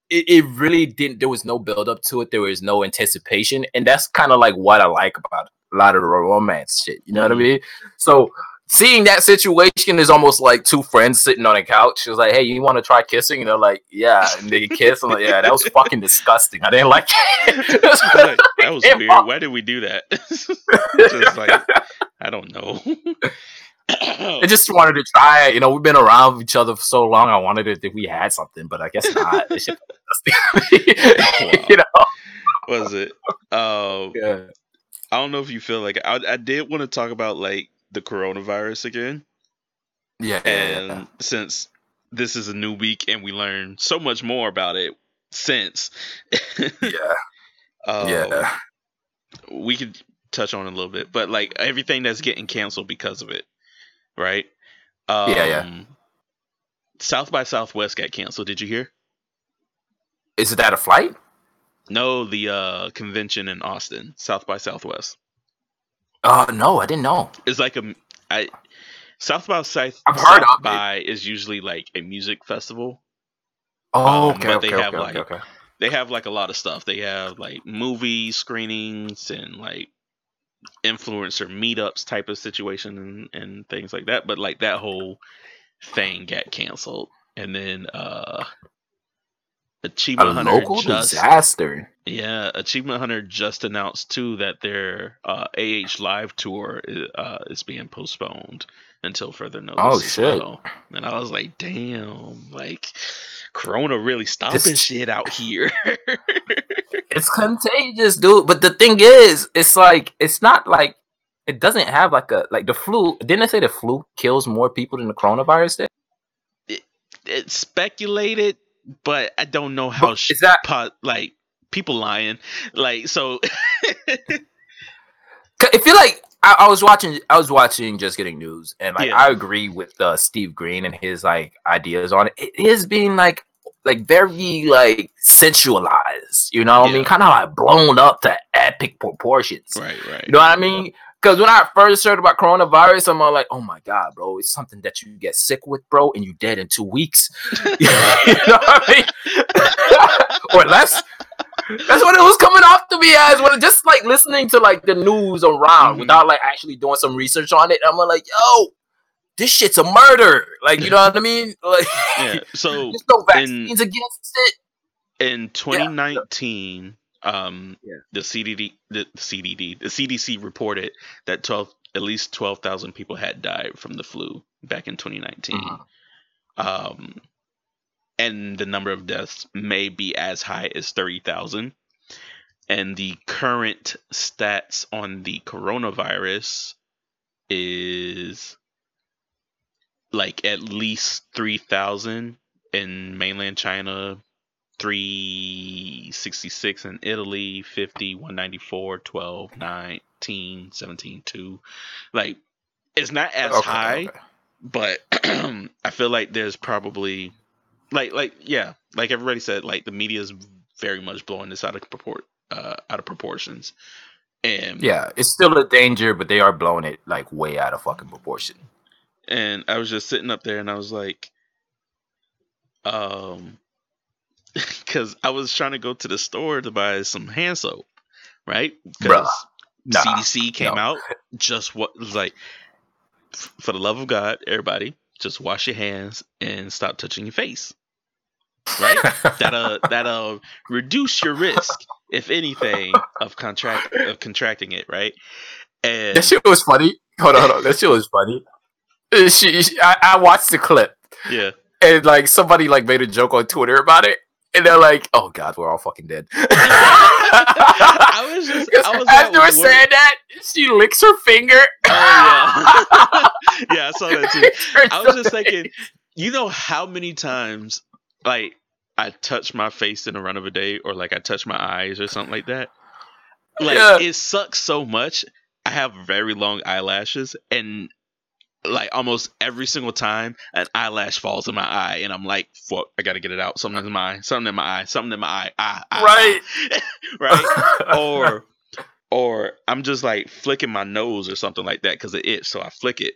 [SPEAKER 3] It, it really didn't. There was no build up to it. There was no anticipation, and that's kind of like what I like about a lot of the romance shit. You know what I
[SPEAKER 2] Mhm.
[SPEAKER 3] mean? So seeing that situation is almost like two friends sitting on a couch. It was like, "Hey, you want to try kissing?" And they're like, "Yeah," and they kiss. I'm like, "Yeah, that was <laughs> fucking disgusting. I didn't like it." <laughs> That's
[SPEAKER 2] I <laughs> was like, that was weird. Why did we do that? Just like I don't know. <coughs>
[SPEAKER 3] I just wanted to try it. You know, we've been around each other for so long. I wanted to think we had something, but I guess not. <laughs> This shit disgusting. <laughs> you know?
[SPEAKER 2] was it? Um,
[SPEAKER 3] Yeah.
[SPEAKER 2] I don't know if you feel like I, I did want to talk about like the coronavirus again,
[SPEAKER 3] Yeah.
[SPEAKER 2] and since this is a new week and we learned so much more about it since,
[SPEAKER 3] yeah. <laughs>
[SPEAKER 2] um,
[SPEAKER 3] Yeah.
[SPEAKER 2] we could touch on a little bit, but like everything that's getting canceled because of it, right? Um,
[SPEAKER 3] Yeah, yeah.
[SPEAKER 2] South by Southwest got canceled. Did you hear?
[SPEAKER 3] Is that a flight?
[SPEAKER 2] No, the uh, convention in Austin, South by Southwest.
[SPEAKER 3] Uh no, I didn't know.
[SPEAKER 2] It's like a I South by South,
[SPEAKER 3] I've heard
[SPEAKER 2] South
[SPEAKER 3] of it.
[SPEAKER 2] by is usually like a music festival.
[SPEAKER 3] Oh,
[SPEAKER 2] Um,
[SPEAKER 3] okay,
[SPEAKER 2] but they
[SPEAKER 3] okay,
[SPEAKER 2] have,
[SPEAKER 3] okay,
[SPEAKER 2] like,
[SPEAKER 3] okay, okay.
[SPEAKER 2] They have like a lot of stuff. They have like movie screenings and like influencer meetups type of situation and, and things like that. But like that whole thing got canceled. And then uh
[SPEAKER 3] A
[SPEAKER 2] Achievement Hunter
[SPEAKER 3] local
[SPEAKER 2] just
[SPEAKER 3] disaster.
[SPEAKER 2] yeah, Achievement Hunter just announced too that their uh, AH Live tour is, uh, is being postponed until further notice.
[SPEAKER 3] Oh, shit.
[SPEAKER 2] well. And I was like, damn, like Corona really stopping
[SPEAKER 3] This-
[SPEAKER 2] shit out here. <laughs>
[SPEAKER 3] It's contagious, dude. But the thing is, it's like it's not like it doesn't have like a like the flu. Didn't they say the flu kills more people than the coronavirus did?
[SPEAKER 2] it's speculated, but I don't know how.
[SPEAKER 3] But is that
[SPEAKER 2] po- like people lying? Like so. <laughs>
[SPEAKER 3] I feel like I, I was watching I was watching Just Getting News and like
[SPEAKER 2] Yeah.
[SPEAKER 3] I agree with uh, Steve Green and his like ideas on it. It is being like like very like sensualized, you know what I mean? Kind of like blown up to epic proportions.
[SPEAKER 2] right, right.
[SPEAKER 3] You know what I mean? Because when I first heard about coronavirus, I'm all like, oh my god, bro, it's something that you get sick with, bro, and you're dead in two weeks. <laughs> you know what I mean? <laughs> or less. That's what it was coming off to me as when just like listening to like the news around
[SPEAKER 2] Mhm.
[SPEAKER 3] without like actually doing some research on it. I'm like, yo, this shit's a murder. Like, you know what I mean? <laughs> Like,
[SPEAKER 2] yeah. So
[SPEAKER 3] there's no
[SPEAKER 2] in-
[SPEAKER 3] vaccines against it.
[SPEAKER 2] in 2019 um
[SPEAKER 3] Yeah.
[SPEAKER 2] the cdd the cdd the cdc reported that 12 at least 12,000 people had died from the flu back in 2019
[SPEAKER 3] Mhm.
[SPEAKER 2] um and the number of deaths may be as high as 30,000 and the current stats on the coronavirus is like at least 3,000 in mainland China, 366 in Italy, 50, 194, 12, 19, 17, 2. Like, it's not as
[SPEAKER 3] Okay,
[SPEAKER 2] high,
[SPEAKER 3] okay.
[SPEAKER 2] but <clears throat> I feel like there's probably, like, like yeah, like everybody said, like the media is very much blowing this out of proport, uh, out of proportions. And
[SPEAKER 3] Yeah, it's still a danger, but they are blowing it like way out of fucking proportion.
[SPEAKER 2] and I was just sitting up there and I was like, um, <laughs> because I was trying to go to the store to buy some hand soap, right? Because
[SPEAKER 3] Nah,
[SPEAKER 2] CDC came
[SPEAKER 3] no.
[SPEAKER 2] out just what was like, for the love of God, everybody, just wash your hands and stop touching your face. Right? <laughs> That'll that'll reduce your risk, if anything, of contract of contracting it, right? And
[SPEAKER 3] that shit was funny. Hold on, hold on. That shit was funny. Uh, She, she- I, I watched the clip,
[SPEAKER 2] yeah,
[SPEAKER 3] and like somebody like made a joke on Twitter about it, and they're like, "Oh God, we're all fucking dead." <laughs>
[SPEAKER 2] I was just, I was
[SPEAKER 3] as
[SPEAKER 2] like,
[SPEAKER 3] they were saying that, she licks her finger.
[SPEAKER 2] Oh yeah, <laughs> yeah, I saw that too. <laughs> I was just thinking, you know how many times like I touch my face in a run of a day, or like I touch my eyes or something like that. Like
[SPEAKER 3] Yeah.
[SPEAKER 2] it sucks so much. I have very long eyelashes, and like almost every single time an eyelash falls in my eye, and I'm like, "Fuck! I gotta get it out. Something in my eye. Something in my eye. Something in my eye. Ah, ah,
[SPEAKER 3] Right.
[SPEAKER 2] ah." right. <laughs> <laughs> or or I'm just like flicking my nose or something like that because it itch, so I flick it.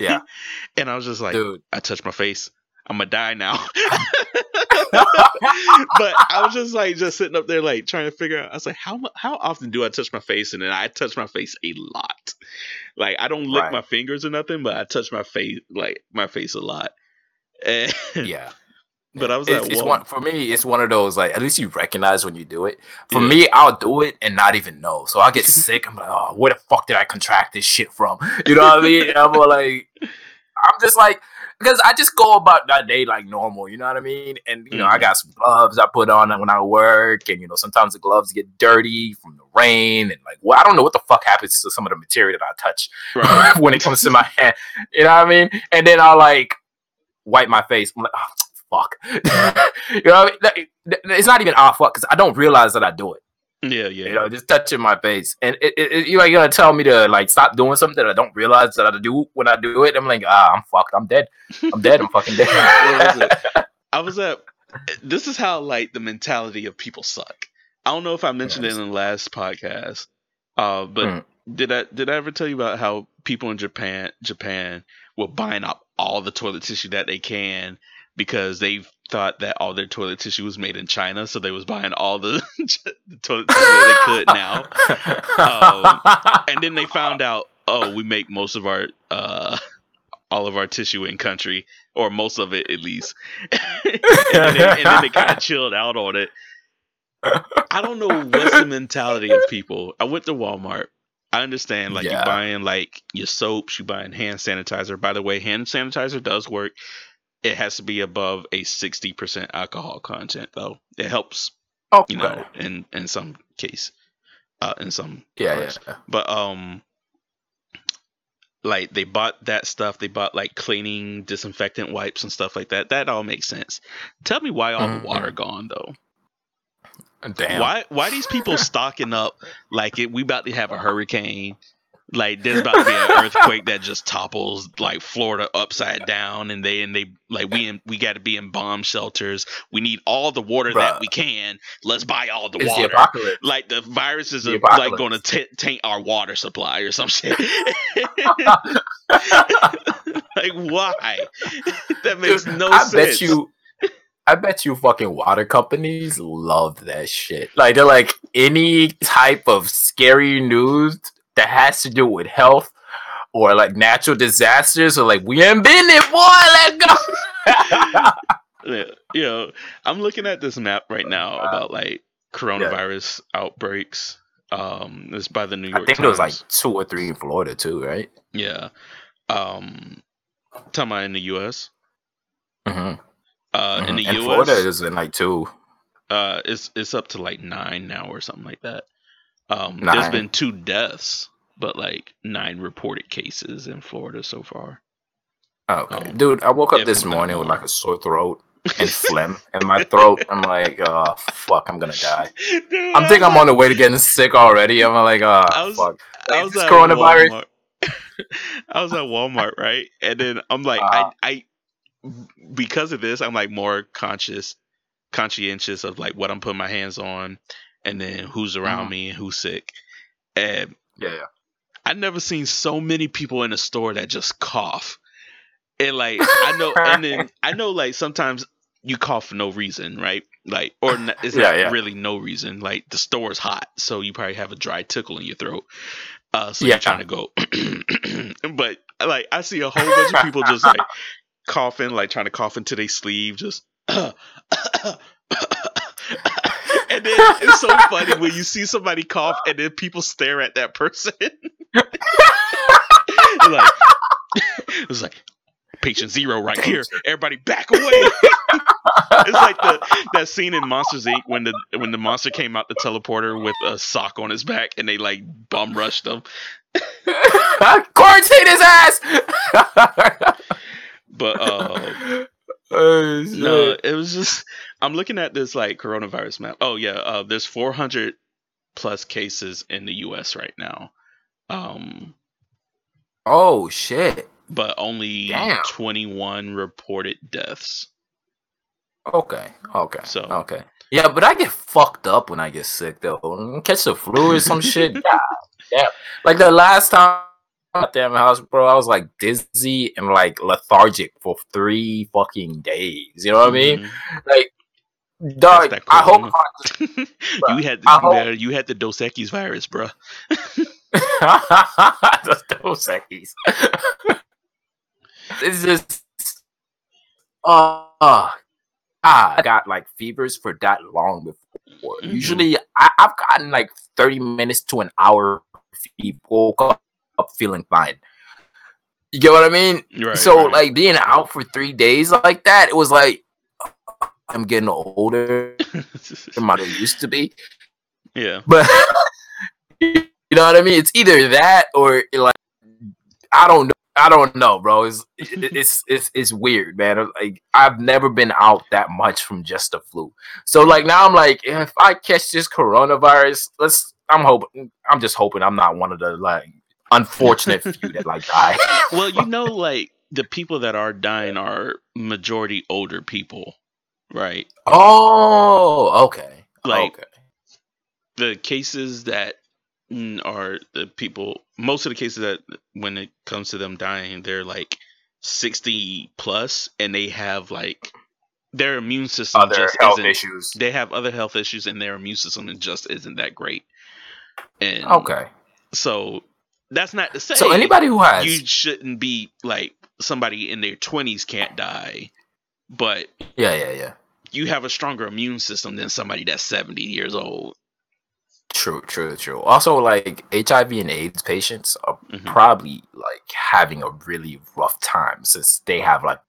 [SPEAKER 3] Yeah. <laughs>
[SPEAKER 2] and I was just like,
[SPEAKER 3] dude.
[SPEAKER 2] I touched my face. I'm gonna die now. <laughs> but I was just like just sitting up there like trying to figure out. I was like, how how often do I touch my face? And then I touch my face a lot. Like I don't lick
[SPEAKER 3] Right.
[SPEAKER 2] my fingers or nothing, but I touch my face like my face a lot. And, <laughs>
[SPEAKER 3] yeah.
[SPEAKER 2] but I was
[SPEAKER 3] It's,
[SPEAKER 2] like,
[SPEAKER 3] it's one for me. It's one of those like at least you recognize when you do it. For
[SPEAKER 2] Yeah.
[SPEAKER 3] me, I'll do it and not even know. So I get <laughs> sick. I'm like, oh, where the fuck did I contract this shit from? You know what I mean? And I'm like, I'm just like, because I just go about that day like normal. You know what I mean? And you know, I
[SPEAKER 2] Mhm.
[SPEAKER 3] got some gloves I put on when I work, and you know, sometimes the gloves get dirty from the rain, and like, well, I don't know what the fuck happens to some of the material that I touch
[SPEAKER 2] right. <laughs>
[SPEAKER 3] when it comes to my hand. You know what I mean? And then I'll like wipe my face. I'm like, oh, fuck. <laughs> you know, what I mean? It's not even ah fuck because I don't realize that I do it.
[SPEAKER 2] Yeah, yeah.
[SPEAKER 3] You know, just touching my face, and it, it, it- you're like gonna tell me to like stop doing something that I don't realize that I do when I do it. I'm like, ah, I'm fucked. I'm dead. I'm dead. I'm fucking <laughs>
[SPEAKER 2] What was
[SPEAKER 3] dead. <laughs>
[SPEAKER 2] I was at. This is how like the mentality of people suck. I don't know if I mentioned it in the last podcast, uh, but
[SPEAKER 3] Mm.
[SPEAKER 2] did I did I ever tell you about how people in Japan Japan were buying up all the toilet tissue that they can because they thought that all their toilet tissue was made in China, so they was buying all the, <laughs> the toilet tissue they could now. Um, and then they found out, oh, we make most of our uh all of our tissue in country, or most of it at least. <laughs> and, then they, and then they kind of chilled out on it. I don't know what's the mentality of people. I went to Walmart. I understand, like
[SPEAKER 3] Yeah.
[SPEAKER 2] you're buying like your soaps, you buying hand sanitizer. By the way, hand sanitizer does work. It has to be above a sixty percent alcohol content, though. It helps,
[SPEAKER 3] oh,
[SPEAKER 2] you know, in in some case, uh, in some
[SPEAKER 3] yeah,
[SPEAKER 2] parts.
[SPEAKER 3] yeah.
[SPEAKER 2] But um like they bought that stuff, they bought like cleaning disinfectant wipes and stuff like that. That all makes sense. Tell me why all
[SPEAKER 3] Mhm.
[SPEAKER 2] the water gone though.
[SPEAKER 3] Damn.
[SPEAKER 2] Why why these people stocking up like it, we about to have a hurricane? Like there's about to be an earthquake that just topples like Florida upside down, and they and they like we in, we got to be in bomb shelters. We need all the water that we can. Let's buy all the
[SPEAKER 3] It's
[SPEAKER 2] water
[SPEAKER 3] apocalypse.
[SPEAKER 2] like the viruses
[SPEAKER 3] The
[SPEAKER 2] are like going to taint our water supply or some shit. <laughs> like why? <laughs> that makes
[SPEAKER 3] Dude,
[SPEAKER 2] no
[SPEAKER 3] I
[SPEAKER 2] sense.
[SPEAKER 3] I bet you. I bet you fucking water companies love that shit. Like they're like any type of scary news that has to do with health or like natural disasters or like we ain't been there, boy. Let go. <laughs>
[SPEAKER 2] Yeah, you know, I'm looking at this map right now about like coronavirus outbreaks. Um, it's by the New York
[SPEAKER 3] I think
[SPEAKER 2] Times.
[SPEAKER 3] there was like two or three in Florida too, right?
[SPEAKER 2] yeah. Um, talking about in the U.S.
[SPEAKER 3] Mm-hmm.
[SPEAKER 2] Uh, in the
[SPEAKER 3] and
[SPEAKER 2] U.S.
[SPEAKER 3] Florida is in like two.
[SPEAKER 2] uh it's it's up to like nine now or something like that um there's
[SPEAKER 3] Nine.
[SPEAKER 2] been two deaths but like nine reported cases in florida so far
[SPEAKER 3] Okay,
[SPEAKER 2] Um,
[SPEAKER 3] dude, I woke up this morning with like a sore throat and <laughs> phlegm in my throat. I'm like, oh fuck, I'm gonna die.
[SPEAKER 2] Dude,
[SPEAKER 3] I'm
[SPEAKER 2] I
[SPEAKER 3] think I'm on the way to getting sick already. I'm like, oh
[SPEAKER 2] I was-
[SPEAKER 3] fuck.
[SPEAKER 2] I was at
[SPEAKER 3] coronavirus?
[SPEAKER 2] Walmart. <laughs> I was at Walmart, right? And then I'm like,
[SPEAKER 3] Uh-huh.
[SPEAKER 2] I, I, because of this, I'm like more conscious, conscientious of like what I'm putting my hands on, and then who's around
[SPEAKER 3] Mhm.
[SPEAKER 2] me and who's sick. And
[SPEAKER 3] Yeah, yeah.
[SPEAKER 2] I've never seen so many people in a store that just cough. And like I know, <laughs> and then I know like sometimes you cough for no reason, right? Like, or n- <laughs> it's
[SPEAKER 3] Yeah,
[SPEAKER 2] not
[SPEAKER 3] yeah.
[SPEAKER 2] really no reason. Like the store's hot, so you probably have a dry tickle in your throat. Uh, so
[SPEAKER 3] Yeah.
[SPEAKER 2] you're trying to go, <clears throat> but like I see a whole bunch of people just like <laughs> coughing, like trying to cough into their sleeve, just. <clears throat> And then it's so funny when you see somebody cough and then people stare at that person. <laughs> like, <laughs> it's like patient zero right here. Everybody back away. <laughs> it's like the that scene in Monsters Inc. when the when the monster came out the teleporter with a sock on his back and they like bum rushed him.
[SPEAKER 3] Quarantine his ass.
[SPEAKER 2] But uh
[SPEAKER 3] oh,
[SPEAKER 2] no, it was just I'm looking at this like coronavirus map. Oh yeah, uh there's 400 plus cases in the US right now. Um
[SPEAKER 3] Oh shit.
[SPEAKER 2] but only
[SPEAKER 3] Damn.
[SPEAKER 2] 21 reported deaths.
[SPEAKER 3] Okay. Okay.
[SPEAKER 2] So-
[SPEAKER 3] okay. Yeah, but I get fucked up when I get sick though. Catch the flu or some shit. <laughs> God damn. Like the last time at damn house, bro, I was like dizzy and like lethargic for three fucking days. You know what I mean?
[SPEAKER 2] Mhm.
[SPEAKER 3] Like Dog, I hope
[SPEAKER 2] corona. <laughs> you had
[SPEAKER 3] the,
[SPEAKER 2] you,
[SPEAKER 3] hope-
[SPEAKER 2] had- you had the Dos Equis virus, bro. <laughs>
[SPEAKER 3] the Dos Equis. <laughs> it's just, uh, uh, I got like fevers for that long before.
[SPEAKER 2] Mhm.
[SPEAKER 3] Usually, I, I've gotten like thirty minutes to an hour. Fever, woke up, feeling fine. You get what I mean?
[SPEAKER 2] Right.
[SPEAKER 3] so
[SPEAKER 2] right.
[SPEAKER 3] like being out for three days like that, it was like I'm getting older <laughs> than I used to be.
[SPEAKER 2] yeah.
[SPEAKER 3] But <laughs> you know what I mean? It's either that or like I don't know. I don't know, bro. It's <laughs> it's it's it's weird, man. Like I've never been out that much from just the flu. So like now I'm like, if I catch this coronavirus, let's. I'm hoping. I'm just hoping I'm not one of the like unfortunate few that like die. <laughs>
[SPEAKER 2] Well, you know, like the people that are dying are majority older people, right?
[SPEAKER 3] Oh, okay.
[SPEAKER 2] Like-
[SPEAKER 3] okay.
[SPEAKER 2] the cases that mm, are the people most of the cases that when it comes to them dying they're like 60 plus and they have like their immune system
[SPEAKER 3] Other
[SPEAKER 2] just
[SPEAKER 3] health
[SPEAKER 2] isn't
[SPEAKER 3] issues.
[SPEAKER 2] they have other health issues and their immune system just isn't that great and
[SPEAKER 3] Okay.
[SPEAKER 2] so that's not to say
[SPEAKER 3] So anybody who has
[SPEAKER 2] you shouldn't be like somebody in their 20s can't die but
[SPEAKER 3] Yeah, yeah, yeah.
[SPEAKER 2] you have a stronger immune system than somebody that's 70 years old
[SPEAKER 3] True, true, true. Also, like HIV and AIDS patients are
[SPEAKER 2] Mhm.
[SPEAKER 3] probably like having a really rough time since they have like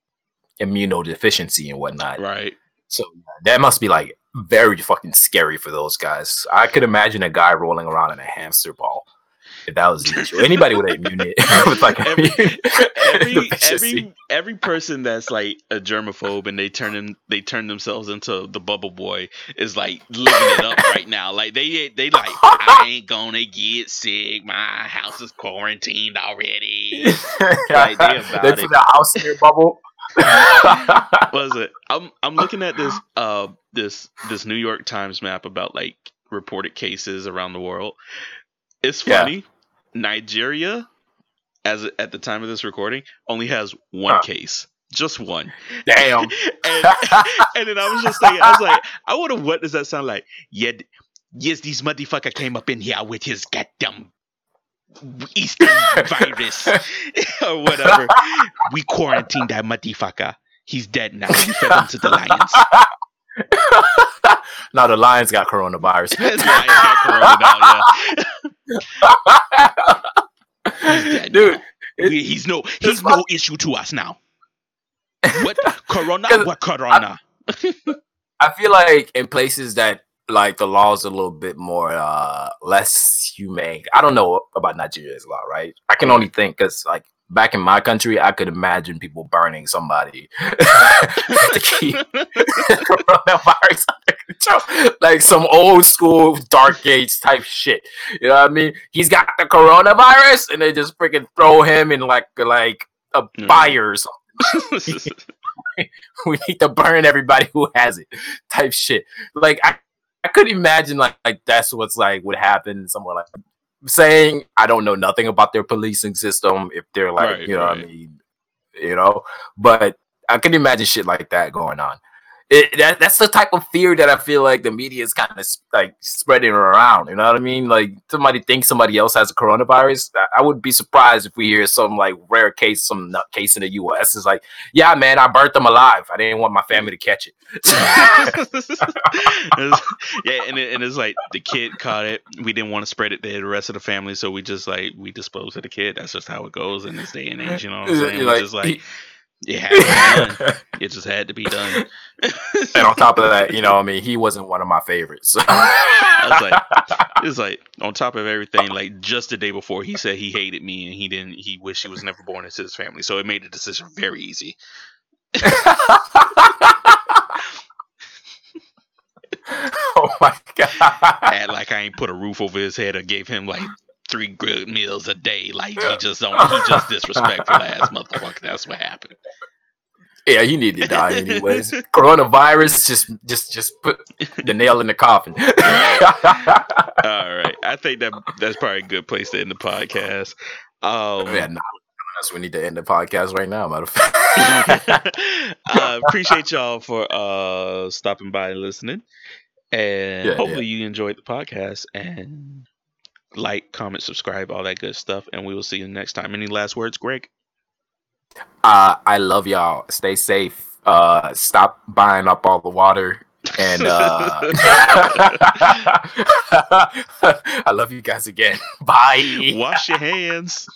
[SPEAKER 3] immunodeficiency and whatnot.
[SPEAKER 2] right
[SPEAKER 3] So that must be like very fucking scary for those guys. I could imagine a guy rolling around in a hamster ball if that was the issue. Anybody with immune <laughs> <laughs> with like
[SPEAKER 2] every every <laughs> every every person that's like a germaphobe and they turn in, they turn themselves into the bubble boy is like living it up right now. Like they they like I ain't gonna get sick. My house is quarantined already. Like, they about
[SPEAKER 3] they
[SPEAKER 2] it.
[SPEAKER 3] put the house in their bubble.
[SPEAKER 2] What is it? I'm I'm looking at this uh this this New York Times map about like reported cases around the world. It's
[SPEAKER 3] Yeah.
[SPEAKER 2] Nigeria, as at the time of this recording, only has one
[SPEAKER 3] Huh.
[SPEAKER 2] case, just one.
[SPEAKER 3] Damn. <laughs>
[SPEAKER 2] and, and then I was just thinking, I was like, I wonder what does that sound like? Yeah, yes, this motherfucker came up in here with his goddamn Eastern virus <laughs> or whatever. We quarantined that motherfucker. He's dead now. We fed him to the lions. <laughs>
[SPEAKER 3] now the lions got coronavirus. <laughs>
[SPEAKER 2] Lions got yeah. He's
[SPEAKER 3] Dude, it-
[SPEAKER 2] he's no he's no issue to us now. <laughs> What corona? What corona?
[SPEAKER 3] I feel like in places that like the laws a little bit more uh less humane. I don't know about Nigeria's law, right? I can only think because like back in my country, I could imagine people burning somebody <laughs> to keep <laughs> coronavirus under control. Like some old school dark age type shit. You know what I mean? He's got the coronavirus and they just freaking throw him in like like a
[SPEAKER 2] Mm.
[SPEAKER 3] fire or something. <laughs> we need to burn everybody who has it type shit like i i could imagine like like that's what's like would happen somewhere like saying i don't know nothing about their policing system if they're like
[SPEAKER 2] Right,
[SPEAKER 3] you know what i mean you know? But i can imagine shit like that going on it, that, that's the type of fear that I feel like the media is kind of like spreading around. You know what I mean? Like somebody thinks somebody else has a coronavirus. I, I would be surprised if we hear some like rare case, some nut case in the U.S. is like, yeah, man, I burnt them alive. I didn't want my family to catch it. <laughs>
[SPEAKER 2] yeah, and, it, and it's like the kid caught it. We didn't want to spread it to the rest of the family, so we just like we disposed of the kid. That's just how it goes in this day and age. You know what I'm saying?
[SPEAKER 3] You're
[SPEAKER 2] just like it had to be <laughs> done. It just had to be done.
[SPEAKER 3] and on top of that, you know, I mean, he wasn't one of my favorites. So. <laughs>
[SPEAKER 2] I was like, it's like on top of everything, like just the day before, he said he hated me and he didn't. He wished he was never born into his family. So it made the decision very easy. <laughs>
[SPEAKER 3] oh my god!
[SPEAKER 2] Act like I ain't put a roof over his head or gave him like three good meals a day. Like he just don't. He just disrespectful ass motherfucker. That's what happened.
[SPEAKER 3] Yeah, he needed to die anyways. Coronavirus just just just put the nail in the coffin. <laughs>
[SPEAKER 2] All right, I think that that's probably a good place to end the podcast. Um,
[SPEAKER 3] yeah, nah, us, we need to end the podcast right now. Matter of fact. <laughs> <laughs>
[SPEAKER 2] uh, appreciate y'all for uh stopping by and listening. And
[SPEAKER 3] Yeah,
[SPEAKER 2] hopefully you enjoyed the podcast and like, comment, subscribe, all that good stuff. And we will see you next time. Any last words, Greg?
[SPEAKER 3] Uh, I love y'all. Stay safe. Uh, stop buying up all the water. And uh, <laughs> <laughs> I love you guys again. <laughs> Bye.
[SPEAKER 2] Wash your hands.